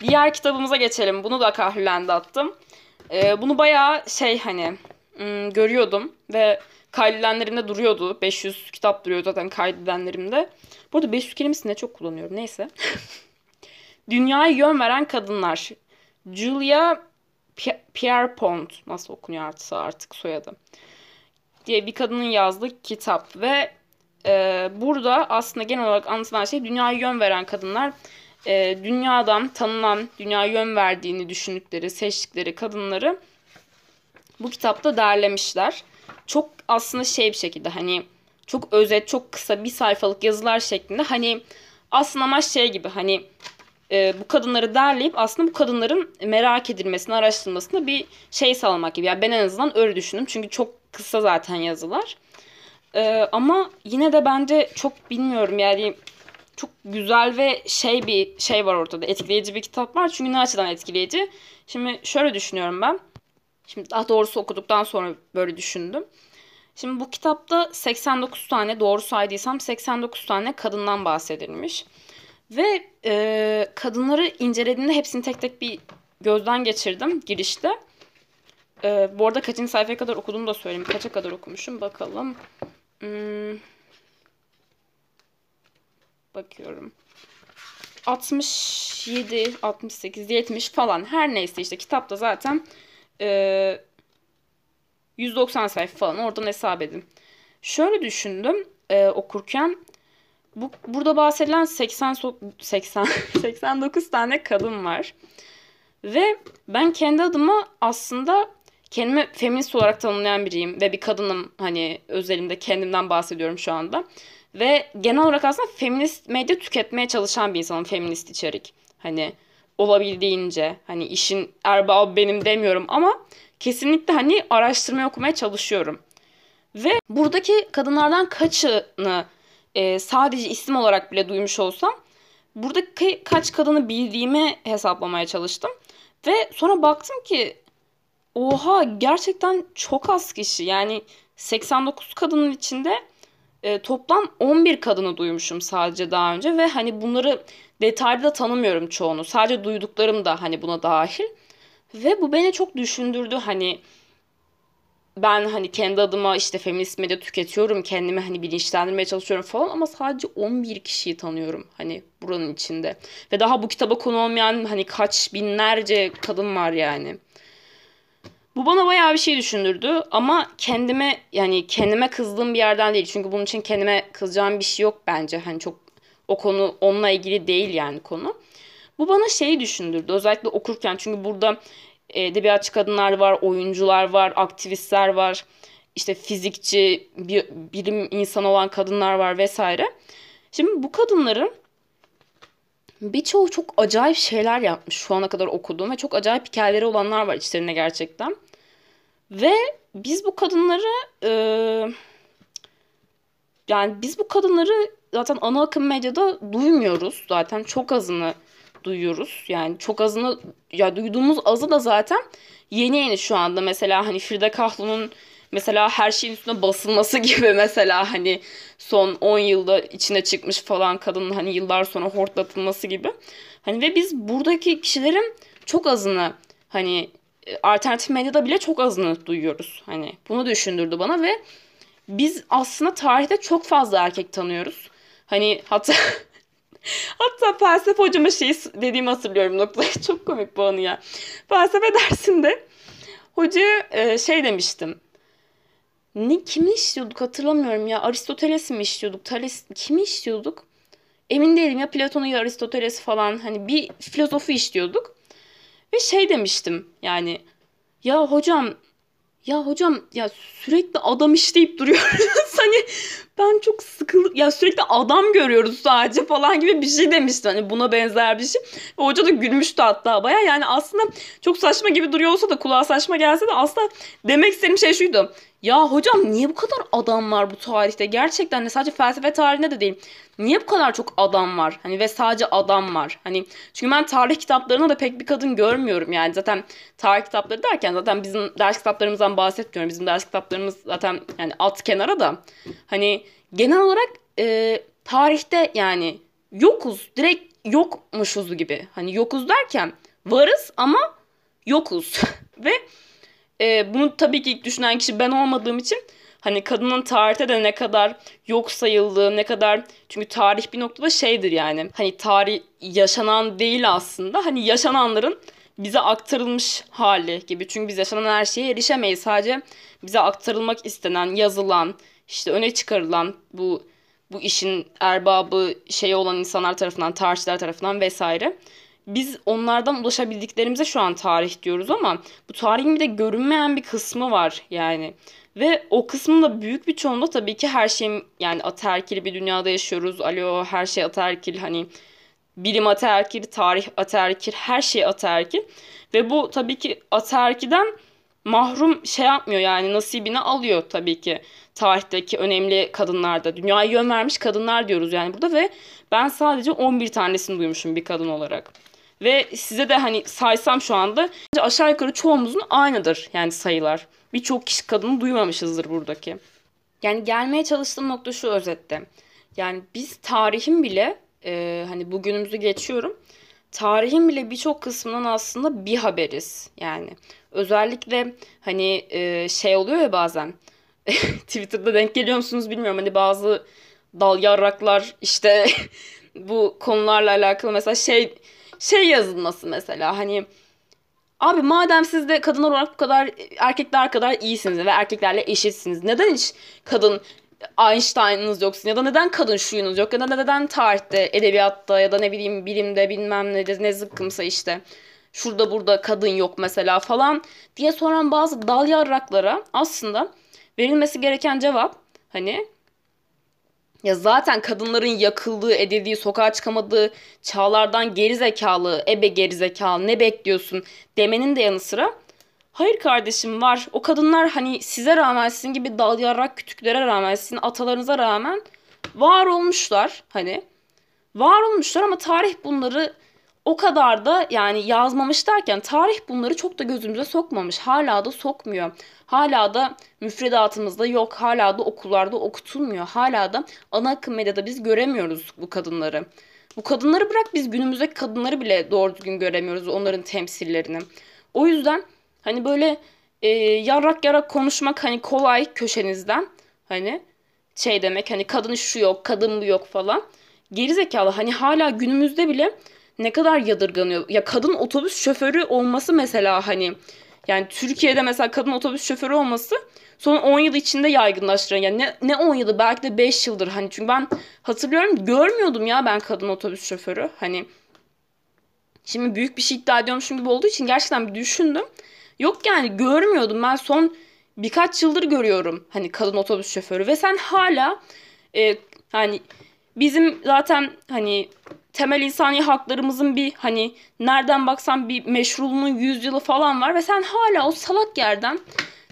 Diğer kitabımıza geçelim. Bunu da Kahrülent'e attım. Ee, bunu bayağı şey hani ım, görüyordum ve kaydedenlerimde duruyordu. 500 kitap duruyor zaten kaydedenlerimde. Burada 500 kelimesini ne çok kullanıyorum. Neyse. Dünyaya yön veren kadınlar. Julia Pierpont nasıl okunuyor artık, artık soyadı diye bir kadının yazdığı kitap ve e, burada aslında genel olarak anlatılan şey dünyaya yön veren kadınlar e, dünyadan tanınan, dünyaya yön verdiğini düşündükleri, seçtikleri kadınları bu kitapta derlemişler. Çok aslında şey bir şekilde hani çok özet, çok kısa bir sayfalık yazılar şeklinde hani aslında ama şey gibi hani e, bu kadınları derleyip aslında bu kadınların merak edilmesini, araştırılmasını bir şey sağlamak gibi. Yani ben en azından öyle düşündüm. Çünkü çok kısa zaten yazılar. E, ama yine de bence çok bilmiyorum yani çok güzel ve şey bir şey var ortada. Etkileyici bir kitap var. Çünkü ne açıdan etkileyici? Şimdi şöyle düşünüyorum ben. Şimdi daha doğrusu okuduktan sonra böyle düşündüm. Şimdi bu kitapta 89 tane doğru saydıysam 89 tane kadından bahsedilmiş. Ve e, kadınları incelediğimde hepsini tek tek bir gözden geçirdim girişte. E, bu arada kaçıncı sayfaya kadar okuduğumu da söyleyeyim. Kaça kadar okumuşum bakalım. Hmm. Bakıyorum. 67, 68, 70 falan her neyse işte kitapta zaten e, 190 sayfa falan oradan hesap edin. Şöyle düşündüm e, okurken bu burada bahsedilen 80 80 89 tane kadın var. Ve ben kendi adıma aslında kendimi feminist olarak tanımlayan biriyim ve bir kadınım hani özelimde kendimden bahsediyorum şu anda. Ve genel olarak aslında feminist medya tüketmeye çalışan bir insanım feminist içerik. Hani olabildiğince hani işin erbabı benim demiyorum ama kesinlikle hani araştırmaya okumaya çalışıyorum. Ve buradaki kadınlardan kaçını e, sadece isim olarak bile duymuş olsam buradaki kaç kadını bildiğimi hesaplamaya çalıştım. Ve sonra baktım ki oha gerçekten çok az kişi yani 89 kadının içinde e, toplam 11 kadını duymuşum sadece daha önce ve hani bunları detaylı da tanımıyorum çoğunu. Sadece duyduklarım da hani buna dahil. Ve bu beni çok düşündürdü hani ben hani kendi adıma işte feminist medya tüketiyorum. Kendimi hani bilinçlendirmeye çalışıyorum falan ama sadece 11 kişiyi tanıyorum hani buranın içinde. Ve daha bu kitaba konu olmayan hani kaç binlerce kadın var yani. Bu bana bayağı bir şey düşündürdü ama kendime yani kendime kızdığım bir yerden değil. Çünkü bunun için kendime kızacağım bir şey yok bence. Hani çok o konu onunla ilgili değil yani konu. Bu bana şeyi düşündürdü özellikle okurken çünkü burada edebiyatçı kadınlar var, oyuncular var, aktivistler var. işte fizikçi, bilim insanı olan kadınlar var vesaire. Şimdi bu kadınların birçoğu çok acayip şeyler yapmış şu ana kadar okuduğum ve çok acayip hikayeleri olanlar var içlerinde gerçekten. Ve biz bu kadınları e, yani biz bu kadınları zaten ana akım medyada duymuyoruz. Zaten çok azını duyuyoruz. Yani çok azını ya duyduğumuz azı da zaten yeni yeni şu anda mesela hani Frida Kahlo'nun mesela her şeyin üstüne basılması gibi mesela hani son 10 yılda içine çıkmış falan kadının hani yıllar sonra hortlatılması gibi. Hani ve biz buradaki kişilerin çok azını hani alternatif medyada bile çok azını duyuyoruz. Hani bunu düşündürdü bana ve biz aslında tarihte çok fazla erkek tanıyoruz. Hani hatta hatta felsefe hocama şey dediğimi hatırlıyorum noktayı. Çok komik bu anı ya. Felsefe dersinde hocaya e, şey demiştim. Ne kimi işliyorduk hatırlamıyorum ya. Aristoteles mi işliyorduk? Thales kimi işliyorduk? Emin değilim ya Platon'u ya Aristoteles falan hani bir filozofu işliyorduk. Ve şey demiştim yani ya hocam ya hocam ya sürekli adam işleyip duruyoruz. hani ben çok sıkıldım. Ya sürekli adam görüyoruz sadece falan gibi bir şey demişti. Hani buna benzer bir şey. Ve hoca da gülmüştü hatta baya. Yani aslında çok saçma gibi duruyor olsa da kulağa saçma gelse de aslında demek istediğim şey şuydu. Ya hocam niye bu kadar adam var bu tarihte? Gerçekten de sadece felsefe tarihinde de değil. Niye bu kadar çok adam var? Hani ve sadece adam var. Hani çünkü ben tarih kitaplarında da pek bir kadın görmüyorum yani. Zaten tarih kitapları derken zaten bizim ders kitaplarımızdan bahsetmiyorum. Bizim ders kitaplarımız zaten yani alt kenara da. Hani genel olarak e, tarihte yani yokuz. Direkt yokmuşuz gibi. Hani yokuz derken varız ama yokuz. ve e, bunu tabii ki ilk düşünen kişi ben olmadığım için hani kadının tarihte de ne kadar yok sayıldığı, ne kadar çünkü tarih bir noktada şeydir yani. Hani tarih yaşanan değil aslında. Hani yaşananların bize aktarılmış hali gibi. Çünkü biz yaşanan her şeye erişemeyiz. Sadece bize aktarılmak istenen, yazılan, işte öne çıkarılan bu bu işin erbabı şey olan insanlar tarafından, tarihçiler tarafından vesaire biz onlardan ulaşabildiklerimize şu an tarih diyoruz ama bu tarihin bir de görünmeyen bir kısmı var yani. Ve o kısmın da büyük bir çoğunluğu tabii ki her şey yani ataerkil bir dünyada yaşıyoruz. Alo her şey ataerkil hani bilim ataerkil, tarih ataerkil, her şey ataerkil. Ve bu tabii ki ataerkiden mahrum şey yapmıyor yani nasibini alıyor tabii ki tarihteki önemli kadınlarda. Dünyaya yön vermiş kadınlar diyoruz yani burada ve ben sadece 11 tanesini duymuşum bir kadın olarak. Ve size de hani saysam şu anda aşağı yukarı çoğumuzun aynıdır yani sayılar. Birçok kişi kadını duymamışızdır buradaki. Yani gelmeye çalıştığım nokta şu özette. Yani biz tarihin bile e, hani bugünümüzü geçiyorum. Tarihin bile birçok kısmından aslında bir haberiz. Yani özellikle hani e, şey oluyor ya bazen Twitter'da denk geliyor musunuz bilmiyorum. Hani bazı dal yarraklar işte bu konularla alakalı mesela şey şey yazılması mesela hani abi madem siz de kadınlar olarak bu kadar erkekler kadar iyisiniz ve erkeklerle eşitsiniz. Neden hiç kadın Einstein'ınız yoksun ya da neden kadın şuyunuz yok ya da neden tarihte, edebiyatta ya da ne bileyim bilimde bilmem ne ne zıkkımsa işte şurada burada kadın yok mesela falan diye soran bazı dal yarraklara aslında verilmesi gereken cevap hani ya zaten kadınların yakıldığı, edildiği, sokağa çıkamadığı çağlardan geri zekalı, ebe geri zekalı ne bekliyorsun demenin de yanı sıra hayır kardeşim var. O kadınlar hani size rağmen sizin gibi dal yarrak kütüklere rağmen sizin atalarınıza rağmen var olmuşlar hani. Var olmuşlar ama tarih bunları o kadar da yani yazmamış derken tarih bunları çok da gözümüze sokmamış. Hala da sokmuyor. Hala da müfredatımızda yok. Hala da okullarda okutulmuyor. Hala da ana akım medyada biz göremiyoruz bu kadınları. Bu kadınları bırak biz günümüzdeki kadınları bile doğru düzgün göremiyoruz. Onların temsillerini. O yüzden hani böyle e, yarrak yarak konuşmak hani kolay köşenizden. Hani şey demek hani kadın şu yok, kadın bu yok falan. Gerizekalı hani hala günümüzde bile ne kadar yadırganıyor. Ya kadın otobüs şoförü olması mesela hani yani Türkiye'de mesela kadın otobüs şoförü olması son 10 yıl içinde yaygınlaştıran yani ne, ne 10 yılı belki de 5 yıldır. Hani çünkü ben hatırlıyorum görmüyordum ya ben kadın otobüs şoförü. Hani şimdi büyük bir şey iddia ediyormuşum gibi olduğu için gerçekten bir düşündüm. Yok yani görmüyordum. Ben son birkaç yıldır görüyorum hani kadın otobüs şoförü ve sen hala e, hani bizim zaten hani temel insani haklarımızın bir hani nereden baksan bir meşruluğunun yüzyılı falan var ve sen hala o salak yerden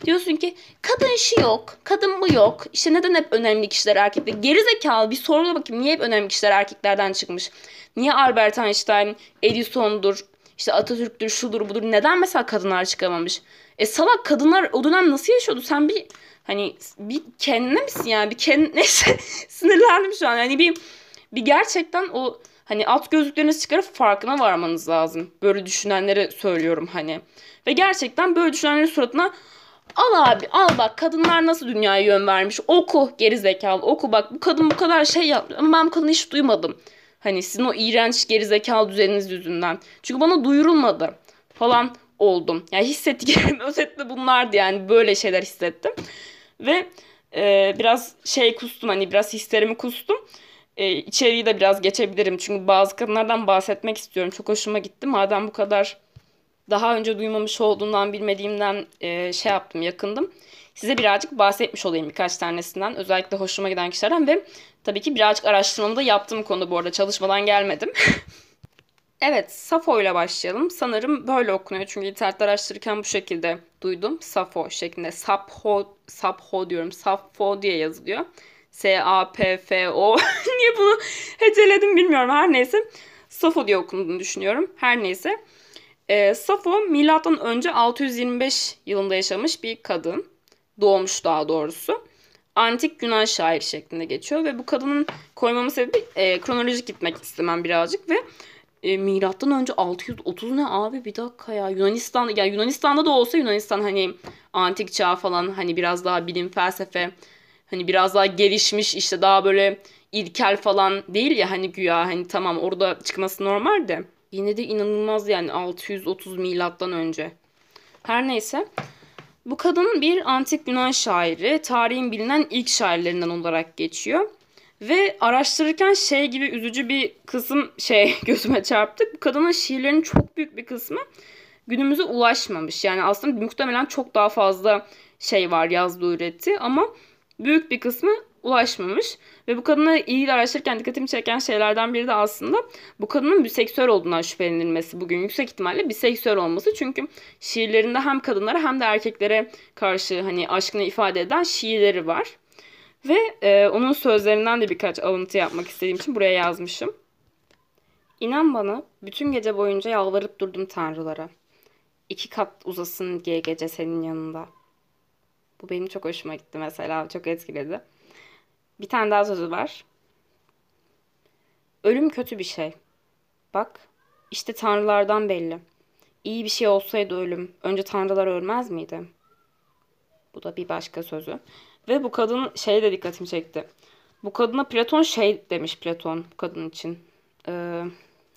Diyorsun ki kadın işi yok, kadın bu yok. İşte neden hep önemli kişiler erkekler? Gerizekalı bir soruna bakayım. Niye hep önemli kişiler erkeklerden çıkmış? Niye Albert Einstein, Edison'dur, işte Atatürk'tür, şudur budur. Neden mesela kadınlar çıkamamış? E salak kadınlar o dönem nasıl yaşıyordu? Sen bir hani bir kendine misin yani? Bir kendine neyse sinirlendim şu an. Hani bir bir gerçekten o hani alt gözlüklerinizi çıkarıp farkına varmanız lazım. Böyle düşünenlere söylüyorum hani. Ve gerçekten böyle düşünenlerin suratına al abi al bak kadınlar nasıl dünyaya yön vermiş. Oku geri zekalı oku bak bu kadın bu kadar şey yaptı ama ben bu kadını hiç duymadım. Hani sizin o iğrenç geri zekalı düzeniniz yüzünden. Çünkü bana duyurulmadı falan oldum. Yani hissettiklerim özetle bunlardı yani böyle şeyler hissettim. Ve e, biraz şey kustum hani biraz hislerimi kustum. E, içeriği de biraz geçebilirim. Çünkü bazı kadınlardan bahsetmek istiyorum. Çok hoşuma gitti. Madem bu kadar daha önce duymamış olduğundan bilmediğimden e, şey yaptım yakındım. Size birazcık bahsetmiş olayım birkaç tanesinden. Özellikle hoşuma giden kişilerden ve tabii ki birazcık araştırmamı da yaptım konu bu arada. Çalışmadan gelmedim. evet Safo ile başlayalım. Sanırım böyle okunuyor. Çünkü internette araştırırken bu şekilde duydum. Safo şeklinde. Sapho, Sapho diyorum. Safo diye yazılıyor. S-A-P-F-O. Niye bunu heceledim bilmiyorum. Her neyse. Safo diye okunduğunu düşünüyorum. Her neyse. E, Safo milattan önce 625 yılında yaşamış bir kadın. Doğmuş daha doğrusu. Antik Yunan şair şeklinde geçiyor ve bu kadının koymamın sebebi e, kronolojik gitmek istemem birazcık ve e, milattan önce 630 ne abi bir dakika ya Yunanistan ya Yunanistan'da da olsa Yunanistan hani antik çağ falan hani biraz daha bilim felsefe hani biraz daha gelişmiş işte daha böyle ilkel falan değil ya hani güya hani tamam orada çıkması normal de yine de inanılmaz yani 630 milattan önce. Her neyse bu kadın bir antik Yunan şairi, tarihin bilinen ilk şairlerinden olarak geçiyor. Ve araştırırken şey gibi üzücü bir kısım şey gözüme çarptı. Bu kadının şiirlerinin çok büyük bir kısmı günümüze ulaşmamış. Yani aslında muhtemelen çok daha fazla şey var yazdığı üretti ama büyük bir kısmı ulaşmamış. Ve bu kadını iyi araştırırken dikkatimi çeken şeylerden biri de aslında bu kadının biseksüel olduğundan şüphelenilmesi. Bugün yüksek ihtimalle biseksüel olması. Çünkü şiirlerinde hem kadınlara hem de erkeklere karşı hani aşkını ifade eden şiirleri var. Ve e, onun sözlerinden de birkaç alıntı yapmak istediğim için buraya yazmışım. İnan bana bütün gece boyunca yalvarıp durdum tanrılara. İki kat uzasın diye gece senin yanında. Bu benim çok hoşuma gitti mesela. Çok etkiledi. Bir tane daha sözü var. Ölüm kötü bir şey. Bak işte tanrılardan belli. İyi bir şey olsaydı ölüm. Önce tanrılar ölmez miydi? Bu da bir başka sözü. Ve bu kadın şey de dikkatimi çekti. Bu kadına Platon şey demiş Platon bu kadın için. Ee,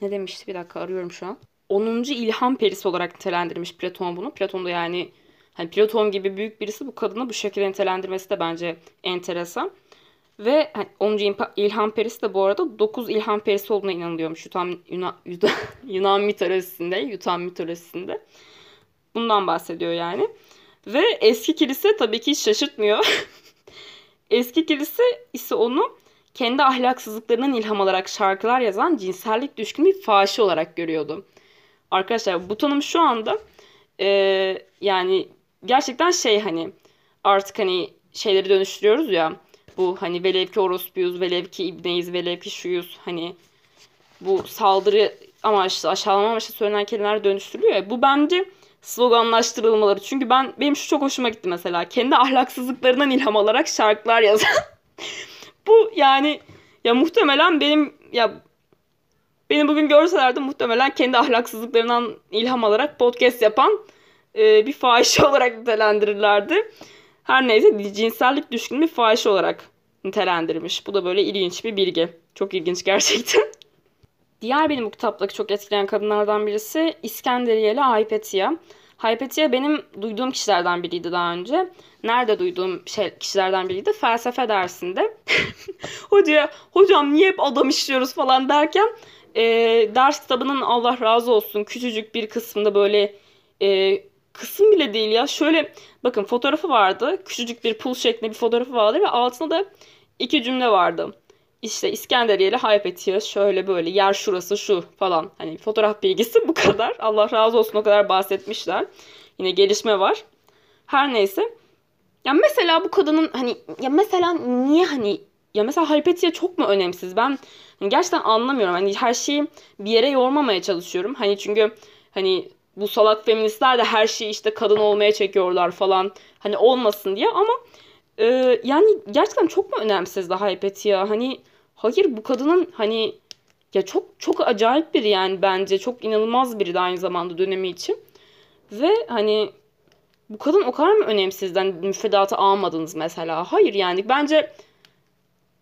ne demişti bir dakika arıyorum şu an. 10. ilham perisi olarak nitelendirmiş Platon bunu. Platon da yani hani Platon gibi büyük birisi bu kadını bu şekilde nitelendirmesi de bence enteresan. Ve hani 10. ilham perisi de bu arada 9 ilham perisi olduğuna inanılıyormuş Yunan, Yunan, Yunan mitolojisinde, Yunan mitolojisinde. Bundan bahsediyor yani. Ve eski kilise tabii ki hiç şaşırtmıyor. eski kilise ise onu kendi ahlaksızlıklarından ilham alarak şarkılar yazan cinsellik düşkün bir faşi olarak görüyordu. Arkadaşlar bu tanım şu anda e, yani gerçekten şey hani artık hani şeyleri dönüştürüyoruz ya bu hani velev ki orospuyuz, velev ki ibneyiz, velev ki şuyuz hani bu saldırı amaçlı, aşağılama amaçlı söylenen kelimeler dönüştürülüyor ya. Bu bence sloganlaştırılmaları. Çünkü ben benim şu çok hoşuma gitti mesela. Kendi ahlaksızlıklarından ilham alarak şarkılar yazan. bu yani ya muhtemelen benim ya beni bugün görselerdi muhtemelen kendi ahlaksızlıklarından ilham alarak podcast yapan e, bir fahişe olarak nitelendirirlerdi. Her neyse cinsellik düşkün bir fahişe olarak nitelendirmiş. Bu da böyle ilginç bir bilgi. Çok ilginç gerçekten. Diğer benim bu kitaptaki çok etkileyen kadınlardan birisi İskenderiyeli Hypatia. Hypatia benim duyduğum kişilerden biriydi daha önce. Nerede duyduğum şey, kişilerden biriydi? Felsefe dersinde. Hocaya, hocam niye hep adam işliyoruz falan derken e, ders kitabının Allah razı olsun küçücük bir kısmında böyle e, kısım bile değil ya. Şöyle bakın fotoğrafı vardı. Küçücük bir pul şeklinde bir fotoğrafı vardı ve altında da iki cümle vardı. İşte İskenderiyeli Haypetiya şöyle böyle yer şurası şu falan. Hani fotoğraf bilgisi bu kadar. Allah razı olsun o kadar bahsetmişler. Yine gelişme var. Her neyse. Ya mesela bu kadının hani ya mesela niye hani ya mesela Halpetia çok mu önemsiz? Ben hani gerçekten anlamıyorum. Hani her şeyi bir yere yormamaya çalışıyorum. Hani çünkü hani bu salak feministler de her şeyi işte kadın olmaya çekiyorlar falan. Hani olmasın diye ama e, yani gerçekten çok mu önemsiz daha Hypatia? Hani hayır bu kadının hani ya çok çok acayip biri yani bence. Çok inanılmaz biri de aynı zamanda dönemi için. Ve hani bu kadın o kadar mı önemsizden müfredatı almadınız mesela? Hayır yani bence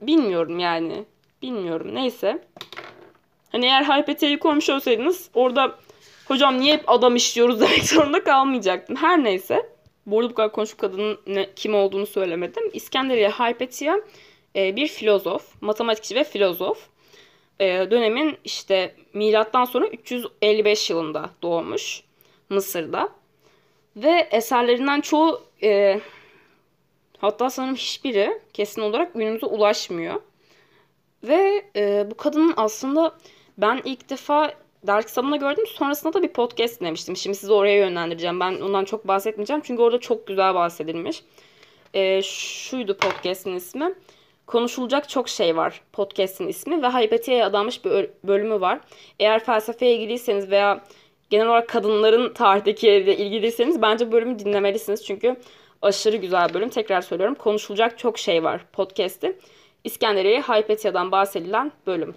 bilmiyorum yani. Bilmiyorum neyse. Hani eğer Hypatia'yı koymuş olsaydınız orada hocam niye hep adam işliyoruz demek zorunda kalmayacaktım. Her neyse. Bu arada bu kadar konuşup kadının ne, kim olduğunu söylemedim. İskenderiye Hypatia e, bir filozof, matematikçi ve filozof. E, dönemin işte milattan sonra 355 yılında doğmuş Mısır'da. Ve eserlerinden çoğu e, hatta sanırım hiçbiri kesin olarak günümüze ulaşmıyor. Ve e, bu kadının aslında ben ilk defa Dark Summon'da gördüm. Sonrasında da bir podcast dinlemiştim. Şimdi sizi oraya yönlendireceğim. Ben ondan çok bahsetmeyeceğim. Çünkü orada çok güzel bahsedilmiş. E, şuydu podcast'in ismi. Konuşulacak çok şey var podcast'in ismi ve Haybetiye'ye adanmış bir bölümü var. Eğer felsefeye ilgiliyseniz veya genel olarak kadınların tarihteki ilgiliyseniz bence bu bölümü dinlemelisiniz. Çünkü aşırı güzel bölüm. Tekrar söylüyorum. Konuşulacak çok şey var podcast'i. İskenderiye Haypetia'dan bahsedilen bölüm.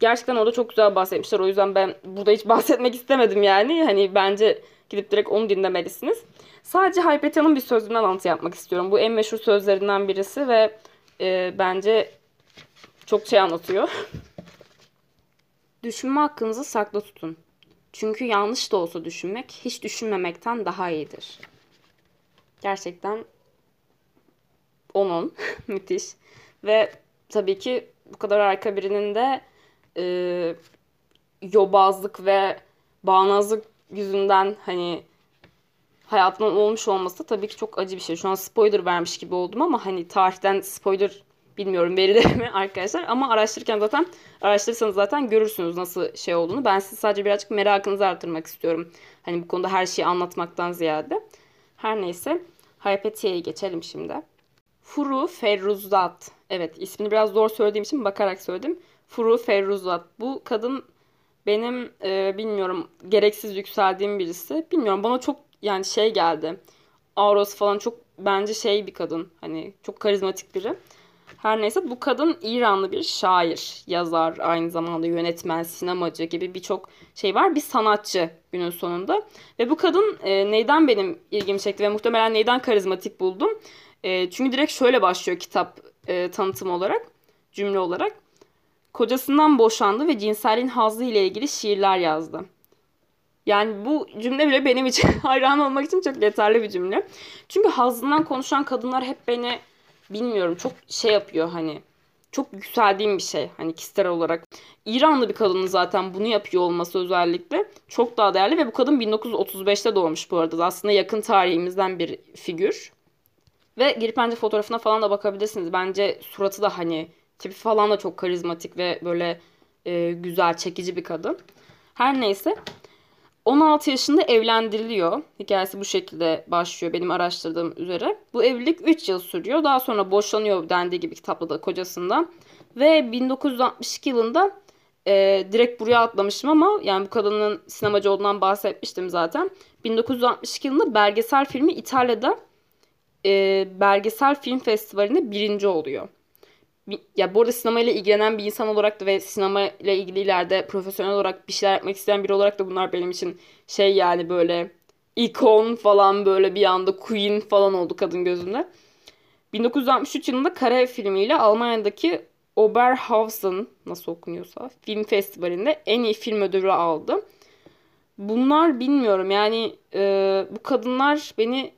Gerçekten orada çok güzel bahsetmişler. O yüzden ben burada hiç bahsetmek istemedim yani. Hani bence gidip direkt onu dinlemelisiniz. Sadece Haypetia'nın bir sözünden alıntı yapmak istiyorum. Bu en meşhur sözlerinden birisi ve e, bence çok şey anlatıyor. Düşünme hakkınızı saklı tutun. Çünkü yanlış da olsa düşünmek hiç düşünmemekten daha iyidir. Gerçekten onun müthiş. Ve tabii ki bu kadar harika birinin de e, yobazlık ve bağnazlık yüzünden hani hayatının olmuş olması da tabii ki çok acı bir şey. Şu an spoiler vermiş gibi oldum ama hani tarihten spoiler bilmiyorum verilir mi arkadaşlar. Ama araştırırken zaten araştırırsanız zaten görürsünüz nasıl şey olduğunu. Ben size sadece birazcık merakınızı artırmak istiyorum. Hani bu konuda her şeyi anlatmaktan ziyade. Her neyse. Haypetiye'ye geçelim şimdi. Furu Ferruzat. Evet ismini biraz zor söylediğim için bakarak söyledim. Furu Ferruzat. Bu kadın benim e, bilmiyorum gereksiz yükseldiğim birisi. Bilmiyorum bana çok yani şey geldi. Auros falan çok bence şey bir kadın. Hani çok karizmatik biri. Her neyse bu kadın İranlı bir şair, yazar, aynı zamanda yönetmen, sinemacı gibi birçok şey var. Bir sanatçı günün sonunda. Ve bu kadın e, neyden benim ilgimi çekti ve muhtemelen neyden karizmatik buldum. E, çünkü direkt şöyle başlıyor kitap e, tanıtım olarak, cümle olarak. Kocasından boşandı ve cinselliğin hazzı ile ilgili şiirler yazdı. Yani bu cümle bile benim için hayran olmak için çok yeterli bir cümle. Çünkü hazzından konuşan kadınlar hep beni bilmiyorum çok şey yapıyor hani çok yükseldiğim bir şey hani kişisel olarak. İranlı bir kadının zaten bunu yapıyor olması özellikle çok daha değerli ve bu kadın 1935'te doğmuş bu arada. Aslında yakın tarihimizden bir figür. Ve girip bence fotoğrafına falan da bakabilirsiniz. Bence suratı da hani tipi falan da çok karizmatik ve böyle e, güzel, çekici bir kadın. Her neyse 16 yaşında evlendiriliyor. Hikayesi bu şekilde başlıyor benim araştırdığım üzere. Bu evlilik 3 yıl sürüyor. Daha sonra boşanıyor dendiği gibi kitapta da kocasından. Ve 1962 yılında e, direkt buraya atlamışım ama yani bu kadının sinemacı olduğundan bahsetmiştim zaten. 1962 yılında belgesel filmi İtalya'da e, belgesel film festivalinde birinci oluyor ya bu arada sinemayla ilgilenen bir insan olarak da ve sinema ile ilgili ileride profesyonel olarak bir şeyler yapmak isteyen biri olarak da bunlar benim için şey yani böyle ikon falan böyle bir anda queen falan oldu kadın gözünde. 1963 yılında Kare filmiyle Almanya'daki Oberhausen nasıl okunuyorsa film festivalinde en iyi film ödülü aldı. Bunlar bilmiyorum yani e, bu kadınlar beni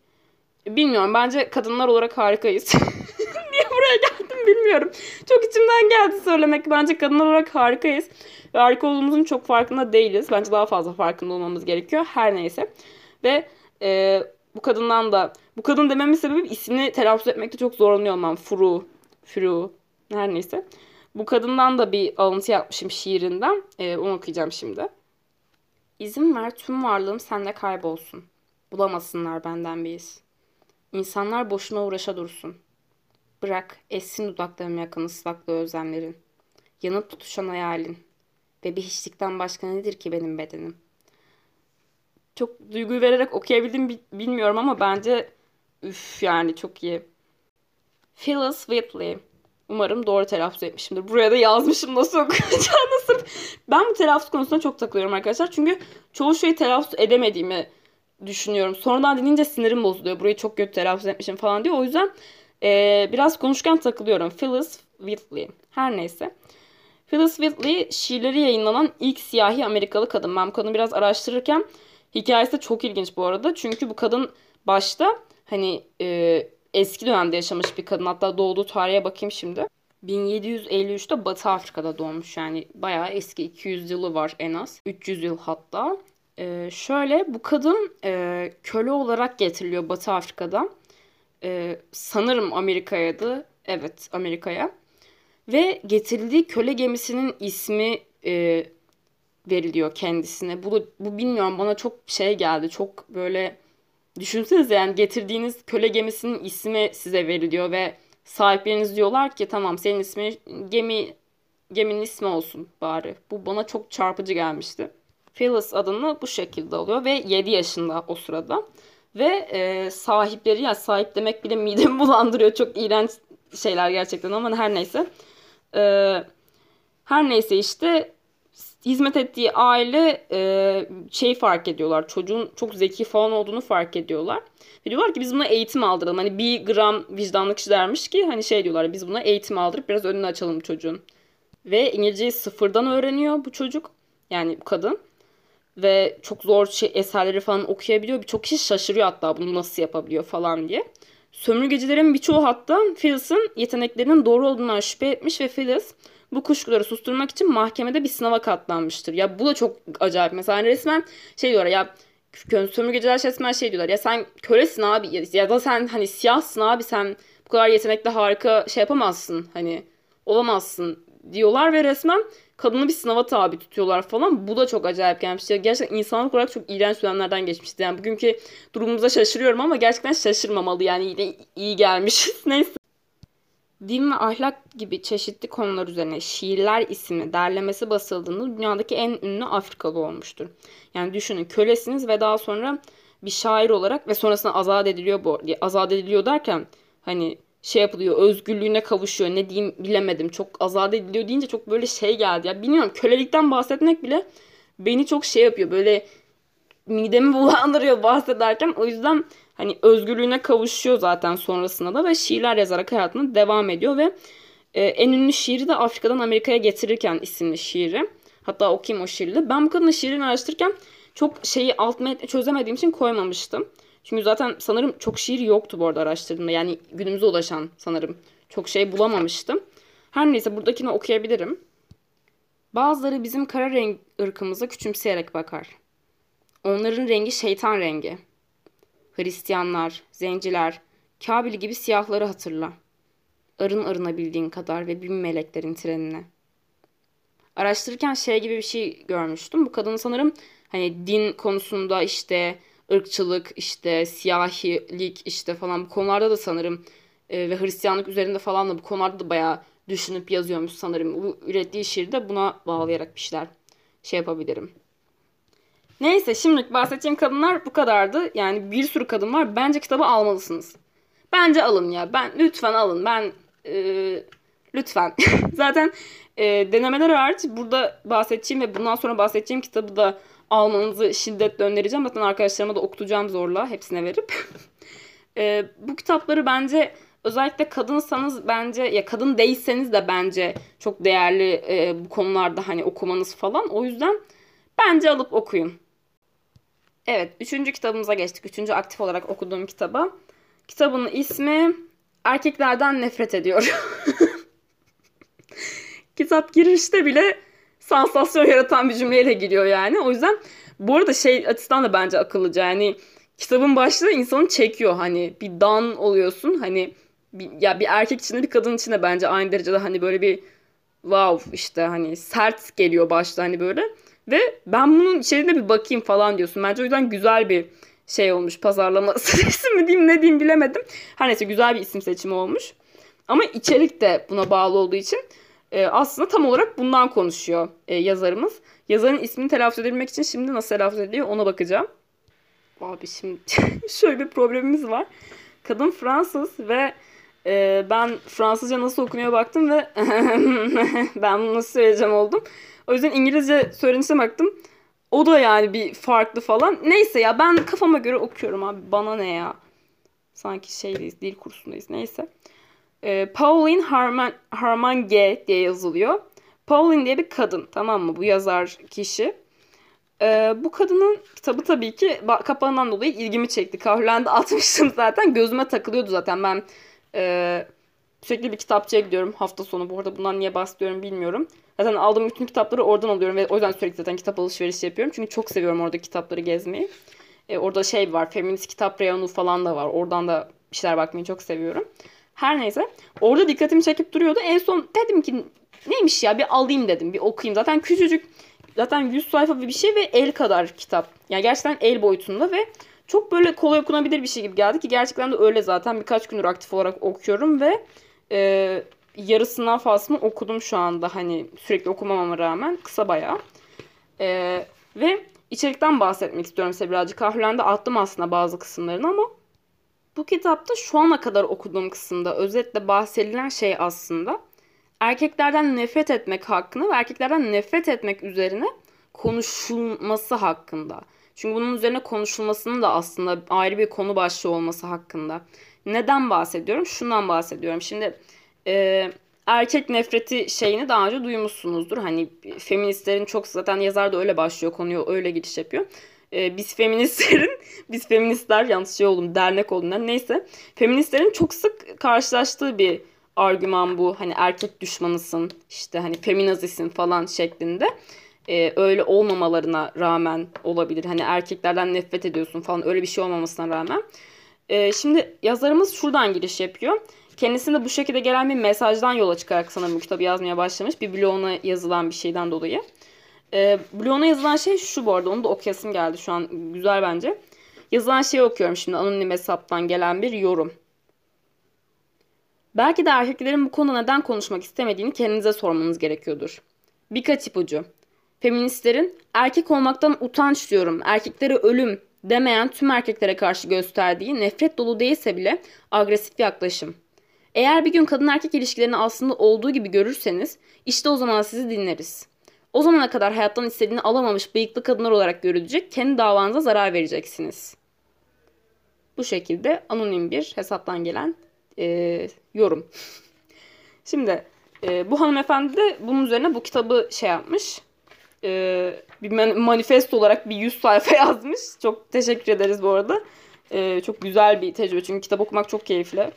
bilmiyorum bence kadınlar olarak harikayız. Niye buraya geldim bilmiyorum. Çok içimden geldi söylemek. Bence kadınlar olarak harikayız. Ve harika olduğumuzun çok farkında değiliz. Bence daha fazla farkında olmamız gerekiyor. Her neyse. Ve e, bu kadından da bu kadın dememin sebebi ismini telaffuz etmekte çok zorlanıyor olmam. Furu, Furu her neyse. Bu kadından da bir alıntı yapmışım şiirinden. E, onu okuyacağım şimdi. İzin ver tüm varlığım sende kaybolsun. Bulamasınlar benden bir iz. İnsanlar boşuna uğraşa dursun. Bırak essin dudaklarım yakın ıslaklı özlemlerin. Yanıp tutuşan hayalin. Ve bir hiçlikten başka nedir ki benim bedenim? Çok duygu vererek okuyabildim bilmiyorum ama bence üf yani çok iyi. Phyllis Whitley. Umarım doğru telaffuz etmişimdir. Buraya da yazmışım nasıl okuyacağım nasıl. Ben bu telaffuz konusunda çok takılıyorum arkadaşlar. Çünkü çoğu şeyi telaffuz edemediğimi düşünüyorum. Sonradan dinleyince sinirim bozuluyor. Burayı çok kötü telaffuz etmişim falan diyor. O yüzden ee, biraz konuşurken takılıyorum. Phyllis Whitley. Her neyse. Phyllis Whitley şiirleri yayınlanan ilk siyahi Amerikalı kadın. Ben bu kadını biraz araştırırken hikayesi de çok ilginç bu arada. Çünkü bu kadın başta hani e, eski dönemde yaşamış bir kadın. Hatta doğduğu tarihe bakayım şimdi. 1753'te Batı Afrika'da doğmuş yani bayağı eski 200 yılı var en az. 300 yıl hatta. Ee, şöyle bu kadın e, köle olarak getiriliyor Batı Afrika'dan. Ee, sanırım Amerika'ydı. Evet Amerika'ya. Ve getirildiği köle gemisinin ismi e, veriliyor kendisine. Bu, bu bilmiyorum bana çok şey geldi. Çok böyle düşünsenize yani getirdiğiniz köle gemisinin ismi size veriliyor ve sahipleriniz diyorlar ki tamam senin ismi gemi geminin ismi olsun bari. Bu bana çok çarpıcı gelmişti. Phyllis adını bu şekilde alıyor ve 7 yaşında o sırada. Ve e, sahipleri yani sahip demek bile midemi bulandırıyor. Çok iğrenç şeyler gerçekten ama her neyse. E, her neyse işte hizmet ettiği aile e, şey fark ediyorlar. Çocuğun çok zeki falan olduğunu fark ediyorlar. Ve diyorlar ki biz buna eğitim aldıralım. Hani bir gram vicdanlı kişi dermiş ki hani şey diyorlar biz buna eğitim aldırıp biraz önünü açalım çocuğun. Ve İngilizceyi sıfırdan öğreniyor bu çocuk. Yani bu kadın. Ve çok zor şey, eserleri falan okuyabiliyor. Birçok kişi şaşırıyor hatta bunu nasıl yapabiliyor falan diye. Sömürgecilerin birçoğu hatta Phyllis'ın yeteneklerinin doğru olduğundan şüphe etmiş ve Phyllis bu kuşkuları susturmak için mahkemede bir sınava katlanmıştır. Ya bu da çok acayip. Mesela resmen şey diyorlar ya sömürgeciler resmen şey diyorlar ya sen kölesin abi ya da sen hani siyahsın abi sen bu kadar yetenekli harika şey yapamazsın hani olamazsın diyorlar ve resmen kadını bir sınava tabi tutuyorlar falan. Bu da çok acayip gelmişti. Gerçekten insanlık olarak çok iğrenç dönemlerden geçmişti. Yani bugünkü durumumuza şaşırıyorum ama gerçekten şaşırmamalı. Yani yine iyi gelmiş. Neyse. Din ve ahlak gibi çeşitli konular üzerine şiirler isimli derlemesi basıldığında dünyadaki en ünlü Afrikalı olmuştur. Yani düşünün kölesiniz ve daha sonra bir şair olarak ve sonrasında azat ediliyor bu. Azat ediliyor derken hani şey yapılıyor özgürlüğüne kavuşuyor ne diyeyim bilemedim. Çok azat ediliyor deyince çok böyle şey geldi ya. Bilmiyorum kölelikten bahsetmek bile beni çok şey yapıyor. Böyle midemi bulandırıyor bahsederken. O yüzden hani özgürlüğüne kavuşuyor zaten sonrasında da ve şiirler yazarak hayatına devam ediyor ve e, en ünlü şiiri de Afrika'dan Amerika'ya getirirken isimli şiiri. Hatta okuyayım o şiiri Ben bu kadının şiirini araştırırken çok şeyi alt metni çözemediğim için koymamıştım. Çünkü zaten sanırım çok şiir yoktu bu arada araştırdığımda. Yani günümüze ulaşan sanırım çok şey bulamamıştım. Her neyse buradakini okuyabilirim. Bazıları bizim kara renk ırkımıza küçümseyerek bakar. Onların rengi şeytan rengi. Hristiyanlar, zenciler, Kabil gibi siyahları hatırla. Arın arınabildiğin kadar ve bin meleklerin trenine. Araştırırken şey gibi bir şey görmüştüm. Bu kadın sanırım hani din konusunda işte ırkçılık, işte siyahilik işte falan bu konularda da sanırım e, ve Hristiyanlık üzerinde falan da bu konularda da bayağı düşünüp yazıyormuş sanırım. Bu ürettiği şiirde buna bağlayarak bir şeyler şey yapabilirim. Neyse şimdilik bahsedeceğim kadınlar bu kadardı. Yani bir sürü kadın var. Bence kitabı almalısınız. Bence alın ya. Ben lütfen alın. Ben e, lütfen. Zaten e, denemeler hariç burada bahsedeceğim ve bundan sonra bahsedeceğim kitabı da almanızı şiddetle önereceğim. Zaten arkadaşlarıma da okutacağım zorla hepsine verip. e, bu kitapları bence özellikle kadınsanız bence ya kadın değilseniz de bence çok değerli e, bu konularda hani okumanız falan. O yüzden bence alıp okuyun. Evet, üçüncü kitabımıza geçtik. Üçüncü aktif olarak okuduğum kitaba. Kitabın ismi Erkeklerden Nefret Ediyor. Kitap girişte bile sansasyon yaratan bir cümleyle giriyor yani. O yüzden bu arada şey açısından da bence akıllıca. Yani kitabın başlığı insanı çekiyor. Hani bir dan oluyorsun. Hani bir, ya bir erkek içinde bir kadın içinde bence aynı derecede hani böyle bir wow işte hani sert geliyor başta hani böyle. Ve ben bunun içeriğine bir bakayım falan diyorsun. Bence o yüzden güzel bir şey olmuş pazarlama stratejisi mi diyeyim ne diyeyim bilemedim. Her neyse güzel bir isim seçimi olmuş. Ama içerik de buna bağlı olduğu için e, aslında tam olarak bundan konuşuyor e, yazarımız. Yazarın ismini telaffuz edebilmek için şimdi nasıl telaffuz ediliyor ona bakacağım. Abi şimdi şöyle bir problemimiz var. Kadın Fransız ve e, ben Fransızca nasıl okunuyor baktım ve ben bunu nasıl söyleyeceğim oldum. O yüzden İngilizce söylenişe baktım. O da yani bir farklı falan. Neyse ya ben kafama göre okuyorum abi. Bana ne ya. Sanki şeydeyiz, dil kursundayız. Neyse. E, Pauline Harman, Harmange diye yazılıyor. Pauline diye bir kadın tamam mı? Bu yazar kişi. Ee, bu kadının kitabı tabii ki kapağından dolayı ilgimi çekti. Kahvelerinde atmıştım zaten. Gözüme takılıyordu zaten. Ben e, sürekli bir kitapçıya gidiyorum hafta sonu. Bu arada bundan niye bahsediyorum bilmiyorum. Zaten aldığım bütün kitapları oradan alıyorum ve o yüzden sürekli zaten kitap alışverişi yapıyorum. Çünkü çok seviyorum orada kitapları gezmeyi. E, orada şey var, feminist kitap reyonu falan da var. Oradan da bir şeyler bakmayı çok seviyorum. Her neyse. Orada dikkatimi çekip duruyordu. En son dedim ki neymiş ya bir alayım dedim. Bir okuyayım. Zaten küçücük zaten 100 sayfa bir şey ve el kadar kitap. Yani gerçekten el boyutunda ve çok böyle kolay okunabilir bir şey gibi geldi ki gerçekten de öyle zaten. Birkaç gündür aktif olarak okuyorum ve e, yarısından fazlasını okudum şu anda. Hani sürekli okumamama rağmen kısa bayağı. E, ve içerikten bahsetmek istiyorum size birazcık. Kahvelende attım aslında bazı kısımlarını ama bu kitapta şu ana kadar okuduğum kısımda özetle bahsedilen şey aslında erkeklerden nefret etmek hakkında ve erkeklerden nefret etmek üzerine konuşulması hakkında. Çünkü bunun üzerine konuşulmasının da aslında ayrı bir konu başlığı olması hakkında. Neden bahsediyorum? Şundan bahsediyorum. Şimdi e, erkek nefreti şeyini daha önce duymuşsunuzdur. Hani feministlerin çok zaten yazar da öyle başlıyor konuyu öyle giriş yapıyor. E, biz feministlerin, biz feministler yanlış şey oldum dernek olduğundan neyse. Feministlerin çok sık karşılaştığı bir argüman bu. Hani erkek düşmanısın, işte hani feminazisin falan şeklinde. Ee, öyle olmamalarına rağmen olabilir. Hani erkeklerden nefret ediyorsun falan öyle bir şey olmamasına rağmen. Ee, şimdi yazarımız şuradan giriş yapıyor. Kendisinde bu şekilde gelen bir mesajdan yola çıkarak sanırım bu kitabı yazmaya başlamış. Bir bloguna yazılan bir şeyden dolayı. Ee, bloguna yazılan şey şu bu arada onu da okuyasım geldi şu an güzel bence. Yazılan şeyi okuyorum şimdi anonim hesaptan gelen bir yorum. Belki de erkeklerin bu konuda neden konuşmak istemediğini kendinize sormanız gerekiyordur. Birkaç ipucu. Feministlerin erkek olmaktan utanç diyorum, erkeklere ölüm demeyen tüm erkeklere karşı gösterdiği nefret dolu değilse bile agresif yaklaşım. Eğer bir gün kadın erkek ilişkilerini aslında olduğu gibi görürseniz işte o zaman sizi dinleriz. O zamana kadar hayattan istediğini alamamış bıyıklı kadınlar olarak görülecek, kendi davanıza zarar vereceksiniz. Bu şekilde anonim bir hesaptan gelen e, yorum. Şimdi e, bu hanımefendi de bunun üzerine bu kitabı şey yapmış. E, bir manifest olarak bir 100 sayfa yazmış. Çok teşekkür ederiz bu arada. E, çok güzel bir tecrübe çünkü kitap okumak çok keyifli.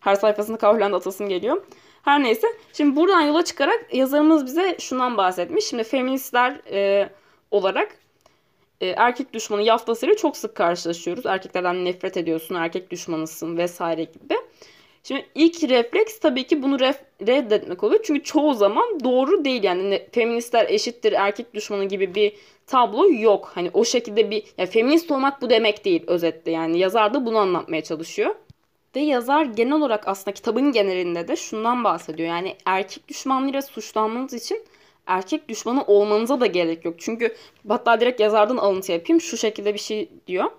Her sayfasında kahvelende atasım geliyor. Her neyse. Şimdi buradan yola çıkarak yazarımız bize şundan bahsetmiş. Şimdi feministler e, olarak e, erkek düşmanı yaftasıyla çok sık karşılaşıyoruz. Erkeklerden nefret ediyorsun, erkek düşmanısın vesaire gibi. Şimdi ilk refleks tabii ki bunu ref, reddetmek oluyor. Çünkü çoğu zaman doğru değil. Yani feministler eşittir erkek düşmanı gibi bir tablo yok. Hani o şekilde bir ya feminist olmak bu demek değil özetle. Yani yazar da bunu anlatmaya çalışıyor. Ve yazar genel olarak aslında kitabın genelinde de şundan bahsediyor. Yani erkek düşmanlığıyla suçlanmanız için erkek düşmanı olmanıza da gerek yok. Çünkü hatta direkt yazardan alıntı yapayım. Şu şekilde bir şey diyor.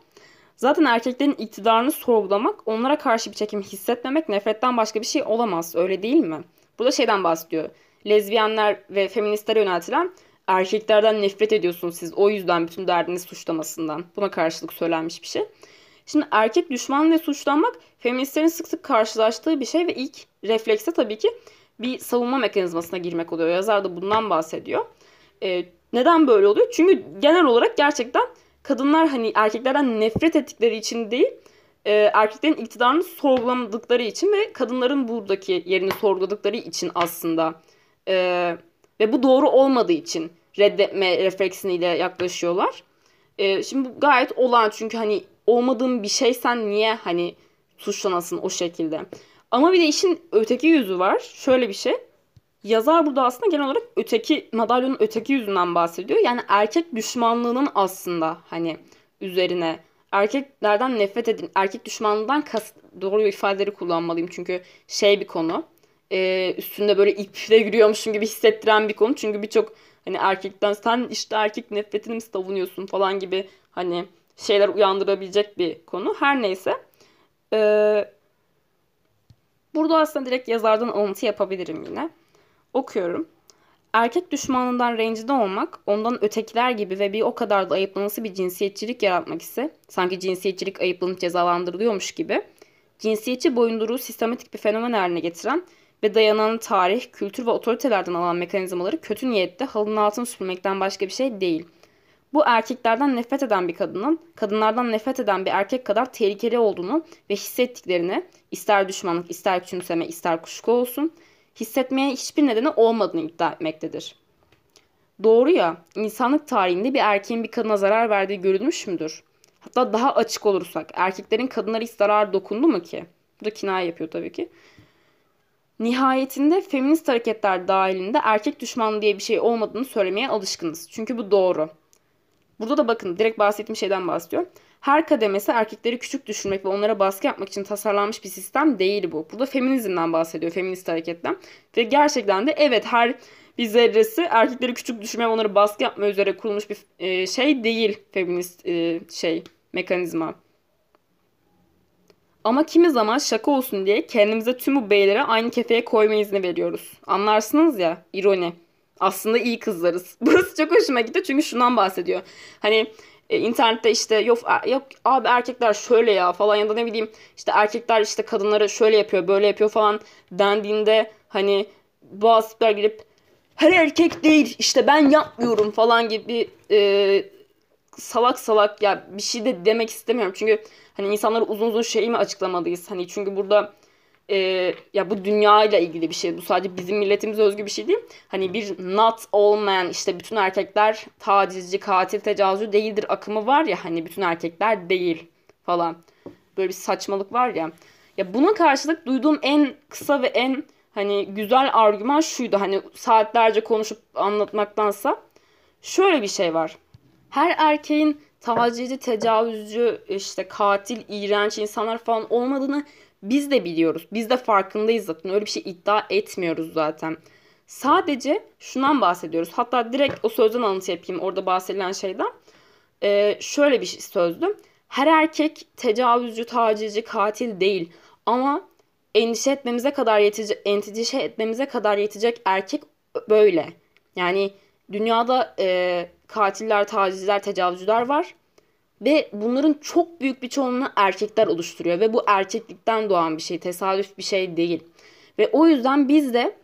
Zaten erkeklerin iktidarını sorgulamak, onlara karşı bir çekim hissetmemek nefretten başka bir şey olamaz. Öyle değil mi? Burada şeyden bahsediyor. Lezbiyenler ve feministlere yöneltilen erkeklerden nefret ediyorsunuz siz. O yüzden bütün derdiniz suçlamasından. Buna karşılık söylenmiş bir şey. Şimdi erkek düşman ve suçlanmak feministlerin sık sık karşılaştığı bir şey ve ilk reflekse tabii ki bir savunma mekanizmasına girmek oluyor. Yazar da bundan bahsediyor. Ee, neden böyle oluyor? Çünkü genel olarak gerçekten kadınlar hani erkeklerden nefret ettikleri için değil e, erkeklerin iktidarını sorgulamadıkları için ve kadınların buradaki yerini sorguladıkları için aslında e, ve bu doğru olmadığı için reddetme refleksiniyle yaklaşıyorlar. E, şimdi bu gayet olağan çünkü hani olmadığın bir şey sen niye hani suçlanasın o şekilde. Ama bir de işin öteki yüzü var. Şöyle bir şey yazar burada aslında genel olarak öteki madalyonun öteki yüzünden bahsediyor. Yani erkek düşmanlığının aslında hani üzerine erkeklerden nefret edin, erkek düşmanlığından kas, doğru ifadeleri kullanmalıyım çünkü şey bir konu. E, üstünde böyle iple yürüyormuşum gibi hissettiren bir konu. Çünkü birçok hani erkekten sen işte erkek nefretini mi savunuyorsun falan gibi hani şeyler uyandırabilecek bir konu. Her neyse. Ee, burada aslında direkt yazardan alıntı yapabilirim yine. Okuyorum. Erkek düşmanından rencide olmak, ondan ötekiler gibi ve bir o kadar da ayıplanması bir cinsiyetçilik yaratmak ise, sanki cinsiyetçilik ayıplanıp cezalandırılıyormuş gibi, cinsiyetçi boyunduruğu sistematik bir fenomen haline getiren ve dayanan tarih, kültür ve otoritelerden alan mekanizmaları kötü niyette halının altını süpürmekten başka bir şey değil. Bu erkeklerden nefret eden bir kadının, kadınlardan nefret eden bir erkek kadar tehlikeli olduğunu ve hissettiklerini, ister düşmanlık, ister küçümseme, ister kuşku olsun, hissetmeye hiçbir nedeni olmadığını iddia etmektedir. Doğru ya, insanlık tarihinde bir erkeğin bir kadına zarar verdiği görülmüş müdür? Hatta daha açık olursak, erkeklerin kadınlara hiç zarar dokundu mu ki? Bu da kinaye yapıyor tabii ki. Nihayetinde feminist hareketler dahilinde erkek düşmanlığı diye bir şey olmadığını söylemeye alışkınız. Çünkü bu doğru. Burada da bakın direkt bahsettiğim şeyden bahsediyor. Her kademesi erkekleri küçük düşürmek ve onlara baskı yapmak için tasarlanmış bir sistem değil bu. Burada feminizmden bahsediyor, feminist hareketten. Ve gerçekten de evet her bir zerresi erkekleri küçük düşürme ve onlara baskı yapma üzere kurulmuş bir e, şey değil feminist e, şey mekanizma. Ama kimi zaman şaka olsun diye kendimize tüm bu beylere aynı kefeye koyma izni veriyoruz. Anlarsınız ya ironi. Aslında iyi kızlarız. Burası çok hoşuma gitti çünkü şundan bahsediyor. Hani e, internette işte yok, yok abi erkekler şöyle ya falan ya da ne bileyim işte erkekler işte kadınları şöyle yapıyor böyle yapıyor falan dendiğinde hani bazı tipler girip her erkek değil işte ben yapmıyorum falan gibi e, salak salak ya bir şey de demek istemiyorum. Çünkü hani insanlara uzun uzun şey mi açıklamalıyız? Hani çünkü burada e, ya bu dünya ile ilgili bir şey. Bu sadece bizim milletimize özgü bir şey değil. Hani bir not all men işte bütün erkekler tacizci, katil, tecavüzcü değildir akımı var ya hani bütün erkekler değil falan. Böyle bir saçmalık var ya. Ya buna karşılık duyduğum en kısa ve en hani güzel argüman şuydu. Hani saatlerce konuşup anlatmaktansa şöyle bir şey var. Her erkeğin tacizci, tecavüzcü, işte katil, iğrenç insanlar falan olmadığını biz de biliyoruz. Biz de farkındayız zaten. Öyle bir şey iddia etmiyoruz zaten. Sadece şundan bahsediyoruz. Hatta direkt o sözden alıntı yapayım. Orada bahsedilen şeyden. Ee, şöyle bir sözdü. Her erkek tecavüzcü, tacizci, katil değil. Ama endişe etmemize kadar yetecek, endişe etmemize kadar yetecek erkek böyle. Yani dünyada e, katiller, tacizler, tecavüzcüler var. Ve bunların çok büyük bir çoğunluğu erkekler oluşturuyor. Ve bu erkeklikten doğan bir şey. Tesadüf bir şey değil. Ve o yüzden biz de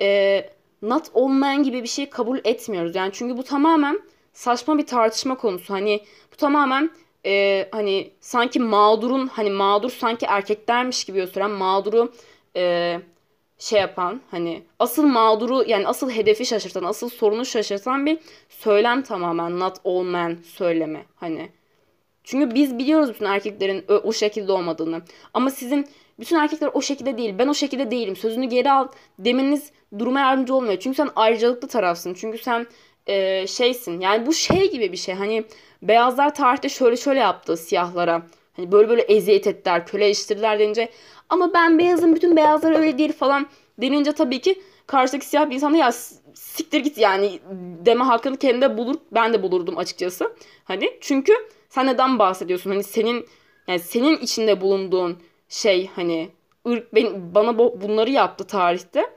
e, not olmayan gibi bir şey kabul etmiyoruz. Yani çünkü bu tamamen saçma bir tartışma konusu. Hani bu tamamen e, hani sanki mağdurun hani mağdur sanki erkeklermiş gibi gösteren mağduru e, şey yapan hani asıl mağduru yani asıl hedefi şaşırtan asıl sorunu şaşırtan bir söylem tamamen not all men söyleme hani çünkü biz biliyoruz bütün erkeklerin o şekilde olmadığını. Ama sizin bütün erkekler o şekilde değil. Ben o şekilde değilim. Sözünü geri al demeniz duruma yardımcı olmuyor. Çünkü sen ayrıcalıklı tarafsın. Çünkü sen e, şeysin. Yani bu şey gibi bir şey. Hani beyazlar tarihte şöyle şöyle yaptı siyahlara. Hani böyle böyle eziyet ettiler, köleleştirdiler denince ama ben beyazım bütün beyazlar öyle değil falan denince tabii ki karşıdaki siyah bir insan ya siktir git yani deme hakkını kendinde bulur. Ben de bulurdum açıkçası. Hani çünkü sen neden bahsediyorsun? Hani senin yani senin içinde bulunduğun şey hani ırk ben, bana bunları yaptı tarihte.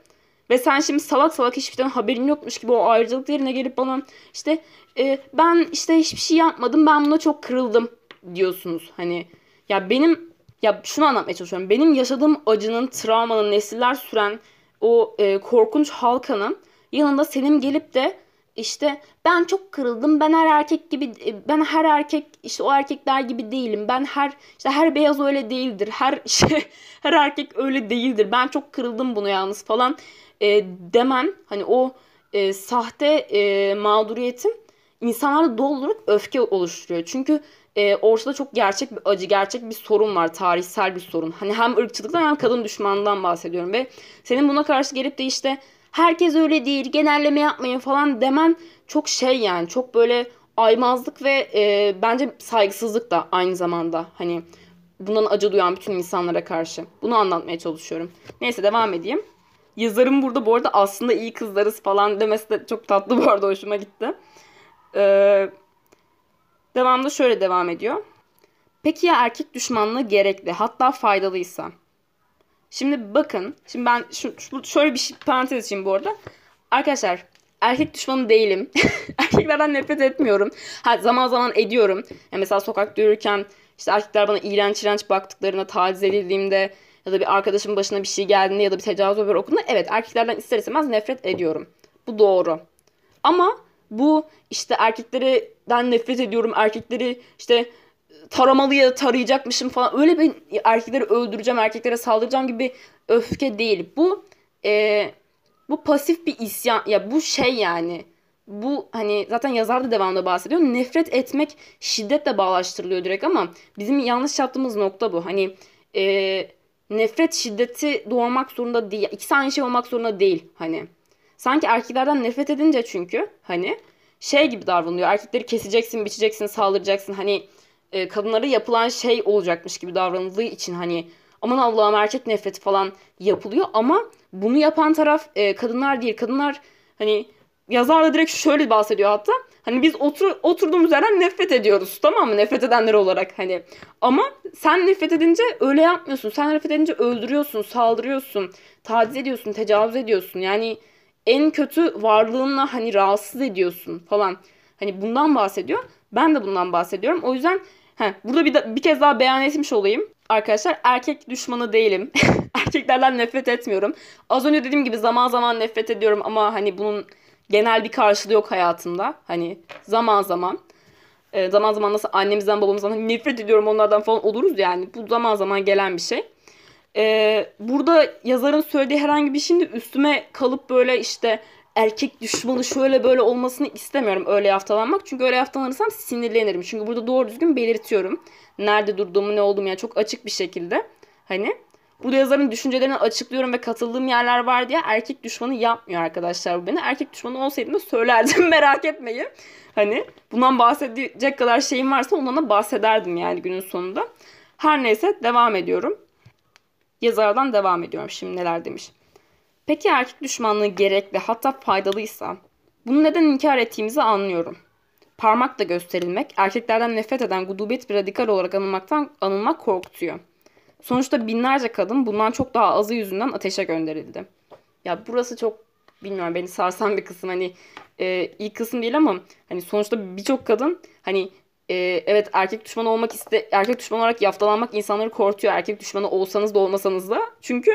Ve sen şimdi salak salak hiçbir şeyden haberin yokmuş gibi o ayrıcalık yerine gelip bana işte e, ben işte hiçbir şey yapmadım ben buna çok kırıldım diyorsunuz. Hani ya benim ya şunu anlatmaya çalışıyorum. Benim yaşadığım acının, travmanın nesiller süren o e, korkunç halkanın yanında senin gelip de işte ben çok kırıldım. Ben her erkek gibi e, ben her erkek işte o erkekler gibi değilim. Ben her işte her beyaz öyle değildir. Her şey her erkek öyle değildir. Ben çok kırıldım bunu yalnız falan e, demen hani o e, sahte e, mağduriyetin insanlarda doğal öfke oluşturuyor. Çünkü e, ortada çok gerçek bir acı, gerçek bir sorun var. Tarihsel bir sorun. Hani hem ırkçılıktan hem kadın düşmanından bahsediyorum ve senin buna karşı gelip de işte herkes öyle değil genelleme yapmayın falan demen çok şey yani çok böyle aymazlık ve e, bence saygısızlık da aynı zamanda hani bundan acı duyan bütün insanlara karşı. Bunu anlatmaya çalışıyorum. Neyse devam edeyim. Yazarım burada bu arada aslında iyi kızlarız falan demesi de çok tatlı bu arada hoşuma gitti. Ee, devamda şöyle devam ediyor. Peki ya erkek düşmanlığı gerekli hatta faydalıysa? Şimdi bakın. Şimdi ben şu, şöyle bir şey, parantez açayım bu arada. Arkadaşlar erkek düşmanı değilim. Erkeklerden nefret etmiyorum. Ha, zaman zaman ediyorum. Yani mesela sokakta yürürken işte erkekler bana iğrenç iğrenç baktıklarına taciz edildiğimde ya da bir arkadaşımın başına bir şey geldiğinde ya da bir tecavüz haberi okunduğunda evet erkeklerden ister istemez nefret ediyorum. Bu doğru. Ama bu işte erkeklerden nefret ediyorum. Erkekleri işte taramalıya tarayacakmışım falan. Öyle ben erkekleri öldüreceğim, erkeklere saldıracağım gibi öfke değil. Bu e, bu pasif bir isyan. Ya bu şey yani. Bu hani zaten yazar da devamında bahsediyor. Nefret etmek şiddetle bağlaştırılıyor direkt ama bizim yanlış yaptığımız nokta bu. Hani e, nefret şiddeti doğurmak zorunda değil. İkisi aynı şey olmak zorunda değil hani. Sanki erkeklerden nefret edince çünkü hani şey gibi davranılıyor. Erkekleri keseceksin, biçeceksin, saldıracaksın. Hani e, kadınlara yapılan şey olacakmış gibi davranıldığı için hani aman Allah'ım erkek nefreti falan yapılıyor ama bunu yapan taraf e, kadınlar değil. Kadınlar hani yazar da direkt şöyle bahsediyor hatta. Hani biz otur, oturduğumuz yerden nefret ediyoruz tamam mı? Nefret edenler olarak hani. Ama sen nefret edince öyle yapmıyorsun. Sen nefret edince öldürüyorsun, saldırıyorsun, taciz ediyorsun, tecavüz ediyorsun. Yani en kötü varlığınla hani rahatsız ediyorsun falan. Hani bundan bahsediyor. Ben de bundan bahsediyorum. O yüzden heh, burada bir, bir kez daha beyan etmiş olayım. Arkadaşlar erkek düşmanı değilim. Erkeklerden nefret etmiyorum. Az önce dediğim gibi zaman zaman nefret ediyorum ama hani bunun genel bir karşılığı yok hayatımda. Hani zaman zaman. E, zaman zaman nasıl annemizden babamızdan hani nefret ediyorum onlardan falan oluruz yani. Bu zaman zaman gelen bir şey. E, burada yazarın söylediği herhangi bir şeyin de üstüme kalıp böyle işte erkek düşmanı şöyle böyle olmasını istemiyorum öyle yaftalanmak. Çünkü öyle yaftalanırsam sinirlenirim. Çünkü burada doğru düzgün belirtiyorum. Nerede durduğumu ne olduğumu yani çok açık bir şekilde. Hani Burada yazarın düşüncelerini açıklıyorum ve katıldığım yerler var diye erkek düşmanı yapmıyor arkadaşlar bu beni. Erkek düşmanı olsaydım da söylerdim merak etmeyin. Hani bundan bahsedecek kadar şeyim varsa ondan da bahsederdim yani günün sonunda. Her neyse devam ediyorum. Yazardan devam ediyorum şimdi neler demiş. Peki erkek düşmanlığı gerekli hatta faydalıysa bunu neden inkar ettiğimizi anlıyorum. Parmakla gösterilmek erkeklerden nefret eden gudubet bir radikal olarak anılmaktan anılmak korkutuyor. Sonuçta binlerce kadın bundan çok daha azı yüzünden ateşe gönderildi. Ya burası çok bilmiyorum beni sarsan bir kısım hani e, ilk kısım değil ama hani sonuçta birçok kadın hani e, evet erkek düşmanı olmak iste erkek düşmanı olarak yaftalanmak insanları korkutuyor. Erkek düşmanı olsanız da olmasanız da. Çünkü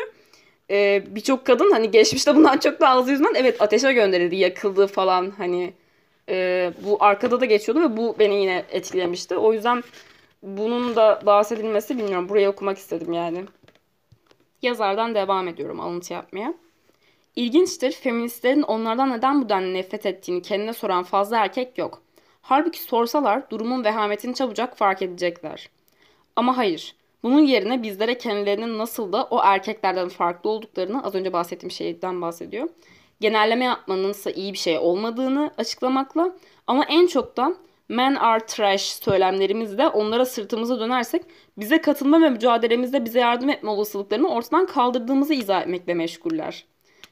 e, birçok kadın hani geçmişte bundan çok daha az yüzünden evet ateşe gönderildi, yakıldı falan hani e, bu arkada da geçiyordu ve bu beni yine etkilemişti. O yüzden bunun da bahsedilmesi bilmiyorum. Buraya okumak istedim yani. Yazardan devam ediyorum alıntı yapmaya. İlginçtir, feministlerin onlardan neden bu denli nefret ettiğini kendine soran fazla erkek yok. Halbuki sorsalar durumun vehametini çabucak fark edecekler. Ama hayır, bunun yerine bizlere kendilerinin nasıl da o erkeklerden farklı olduklarını az önce bahsettiğim şeyden bahsediyor. Genelleme yapmanın ise iyi bir şey olmadığını açıklamakla ama en çok da men are trash söylemlerimizle onlara sırtımızı dönersek bize katılma ve mücadelemizde bize yardım etme olasılıklarını ortadan kaldırdığımızı izah etmekle meşguller.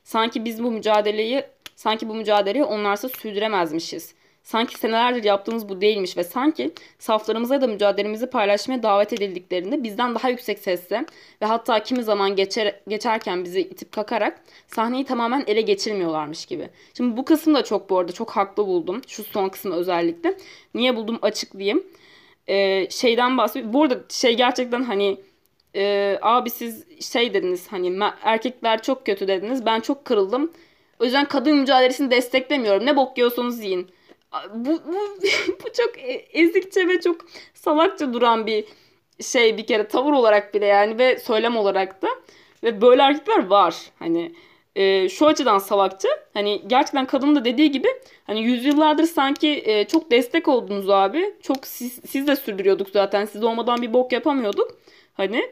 Sanki biz bu mücadeleyi sanki bu mücadeleyi onlarsa sürdüremezmişiz. Sanki senelerdir yaptığımız bu değilmiş ve sanki saflarımıza ya da mücadelemizi paylaşmaya davet edildiklerinde bizden daha yüksek sesle ve hatta kimi zaman geçer, geçerken bizi itip kakarak sahneyi tamamen ele geçirmiyorlarmış gibi. Şimdi bu kısım da çok bu arada çok haklı buldum. Şu son kısmı özellikle. Niye buldum açıklayayım. Ee, şeyden bahsediyorum. Bu arada şey gerçekten hani e, abi siz şey dediniz hani erkekler çok kötü dediniz. Ben çok kırıldım. O yüzden kadın mücadelesini desteklemiyorum. Ne bok yiyorsanız yiyin bu, bu, bu çok e, ezikçe ve çok salakça duran bir şey bir kere tavır olarak bile yani ve söylem olarak da. Ve böyle erkekler var. Hani e, şu açıdan salakça. Hani gerçekten kadının da dediği gibi hani yüzyıllardır sanki e, çok destek oldunuz abi. Çok siz, siz de sürdürüyorduk zaten. Siz olmadan bir bok yapamıyorduk. Hani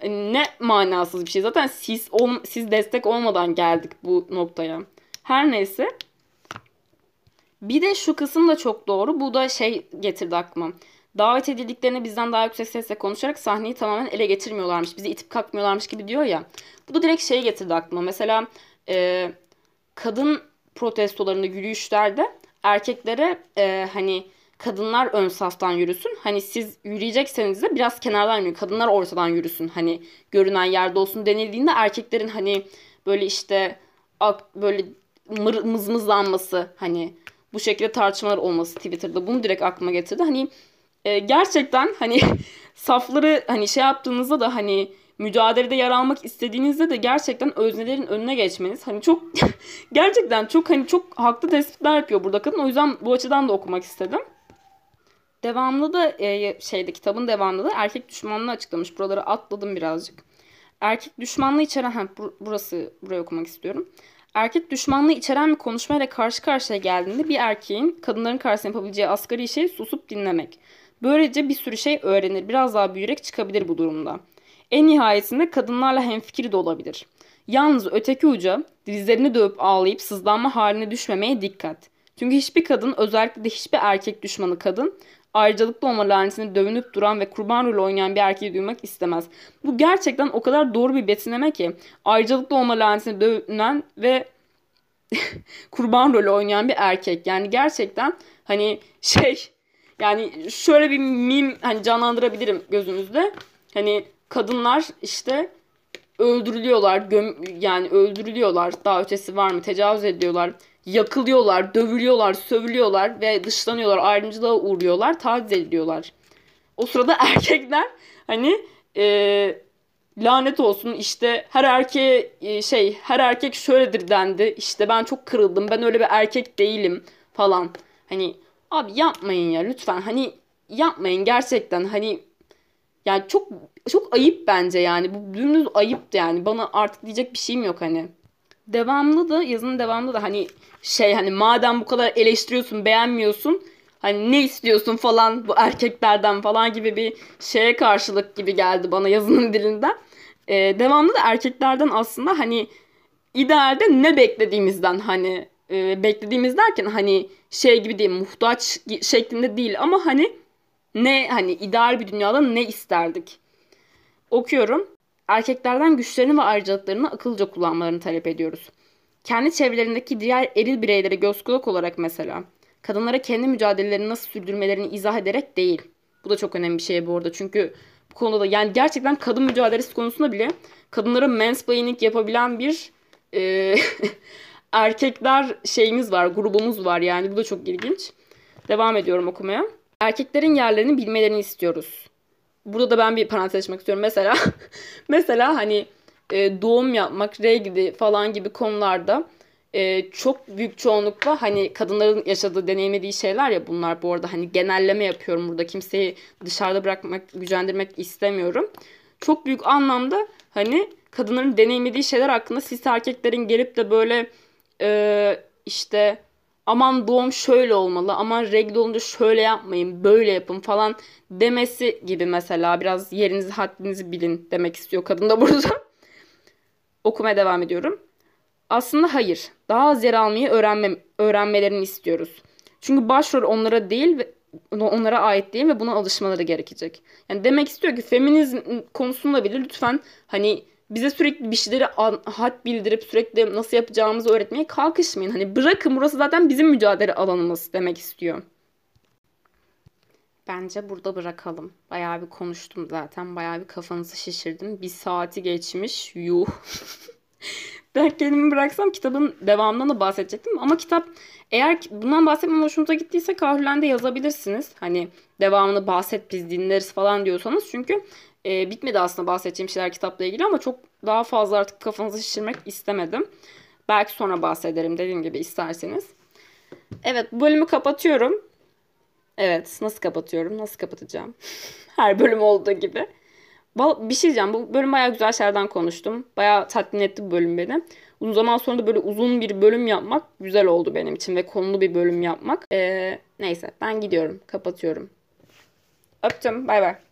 e, ne manasız bir şey. Zaten siz ol, siz destek olmadan geldik bu noktaya. Her neyse Bir de şu kısım da çok doğru. Bu da şey getirdi aklıma. Davet edildiklerini bizden daha yüksek sesle konuşarak sahneyi tamamen ele getirmiyorlarmış. Bizi itip kalkmıyorlarmış gibi diyor ya. Bu da direkt şey getirdi aklıma. Mesela e, kadın protestolarında yürüyüşlerde erkeklere e, hani kadınlar ön saftan yürüsün. Hani siz yürüyecekseniz de biraz kenardan yürüyün. Kadınlar ortadan yürüsün. Hani görünen yerde olsun denildiğinde erkeklerin hani böyle işte böyle mır, mızmızlanması hani bu şekilde tartışmalar olması Twitter'da bunu direkt aklıma getirdi. Hani e, gerçekten hani safları hani şey yaptığınızda da hani mücadelede yer almak istediğinizde de gerçekten öznelerin önüne geçmeniz hani çok gerçekten çok hani çok haklı tespitler yapıyor burada kadın. O yüzden bu açıdan da okumak istedim. Devamlı da e, şeyde kitabın devamında da erkek düşmanlığı açıklamış. Buraları atladım birazcık. Erkek düşmanlığı içeren ha, burası burayı okumak istiyorum. Erkek düşmanlığı içeren bir konuşmayla karşı karşıya geldiğinde bir erkeğin kadınların karşısında yapabileceği asgari şey susup dinlemek. Böylece bir sürü şey öğrenir, biraz daha büyüyerek çıkabilir bu durumda. En nihayetinde kadınlarla hemfikir de olabilir. Yalnız öteki uca dizlerini dövüp ağlayıp sızlanma haline düşmemeye dikkat. Çünkü hiçbir kadın özellikle de hiçbir erkek düşmanı kadın ayrıcalıklı olma lanetine dövünüp duran ve kurban rolü oynayan bir erkeği duymak istemez. Bu gerçekten o kadar doğru bir betimleme ki ayrıcalıklı olma lanetine dövünen ve kurban rolü oynayan bir erkek. Yani gerçekten hani şey yani şöyle bir mim hani canlandırabilirim gözünüzde. Hani kadınlar işte öldürülüyorlar, göm yani öldürülüyorlar. Daha ötesi var mı? Tecavüz ediyorlar yakılıyorlar, dövülüyorlar, sövülüyorlar ve dışlanıyorlar, ayrımcılığa uğruyorlar, taciz ediliyorlar. O sırada erkekler hani e, lanet olsun işte her erkeğe e, şey her erkek şöyledir dendi. İşte ben çok kırıldım. Ben öyle bir erkek değilim falan. Hani abi yapmayın ya lütfen. Hani yapmayın gerçekten. Hani yani çok çok ayıp bence yani. Bu dümdüz ayıp yani. Bana artık diyecek bir şeyim yok hani devamlı da yazının devamlı da hani şey hani madem bu kadar eleştiriyorsun beğenmiyorsun hani ne istiyorsun falan bu erkeklerden falan gibi bir şeye karşılık gibi geldi bana yazının dilinden. Ee, devamlı da erkeklerden aslında hani idealde ne beklediğimizden hani e, beklediğimiz derken hani şey gibi değil muhtaç şeklinde değil ama hani ne hani ideal bir dünyada ne isterdik. Okuyorum erkeklerden güçlerini ve ayrıcalıklarını akılca kullanmalarını talep ediyoruz. Kendi çevrelerindeki diğer eril bireylere göz kulak olarak mesela. Kadınlara kendi mücadelelerini nasıl sürdürmelerini izah ederek değil. Bu da çok önemli bir şey bu arada. Çünkü bu konuda da yani gerçekten kadın mücadelesi konusunda bile kadınlara mansplaining yapabilen bir e, erkekler şeyimiz var, grubumuz var yani. Bu da çok ilginç. Devam ediyorum okumaya. Erkeklerin yerlerini bilmelerini istiyoruz burada da ben bir parantez açmak istiyorum. Mesela mesela hani e, doğum yapmak, regli falan gibi konularda e, çok büyük çoğunlukla hani kadınların yaşadığı, deneyimlediği şeyler ya bunlar bu arada hani genelleme yapıyorum burada. Kimseyi dışarıda bırakmak, gücendirmek istemiyorum. Çok büyük anlamda hani kadınların deneyimlediği şeyler hakkında siz erkeklerin gelip de böyle e, işte aman doğum şöyle olmalı, aman regl olunca şöyle yapmayın, böyle yapın falan demesi gibi mesela biraz yerinizi haddinizi bilin demek istiyor kadın da burada. Okumaya devam ediyorum. Aslında hayır. Daha az yer almayı öğrenme, öğrenmelerini istiyoruz. Çünkü başrol onlara değil ve onlara ait değil ve buna alışmaları gerekecek. Yani demek istiyor ki feminizm konusunda bile lütfen hani bize sürekli bir şeyleri had bildirip sürekli nasıl yapacağımızı öğretmeye kalkışmayın. Hani bırakın burası zaten bizim mücadele alanımız demek istiyor. Bence burada bırakalım. Bayağı bir konuştum zaten. Bayağı bir kafanızı şişirdim. Bir saati geçmiş. Yuh. kendimi bıraksam kitabın devamından da bahsedecektim. Ama kitap eğer bundan bahsetmem hoşunuza gittiyse Kahrülen'de yazabilirsiniz. Hani devamını bahset biz dinleriz falan diyorsanız. Çünkü e, bitmedi aslında bahsedeceğim şeyler kitapla ilgili ama çok daha fazla artık kafanızı şişirmek istemedim. Belki sonra bahsederim dediğim gibi isterseniz. Evet bu bölümü kapatıyorum. Evet nasıl kapatıyorum? Nasıl kapatacağım? Her bölüm olduğu gibi. Bir şey diyeceğim. Bu bölüm bayağı güzel şeylerden konuştum. Bayağı tatmin etti bu bölüm beni. Uzun zaman sonra da böyle uzun bir bölüm yapmak güzel oldu benim için ve konulu bir bölüm yapmak. Ee, neyse ben gidiyorum. Kapatıyorum. Öptüm. Bay bay.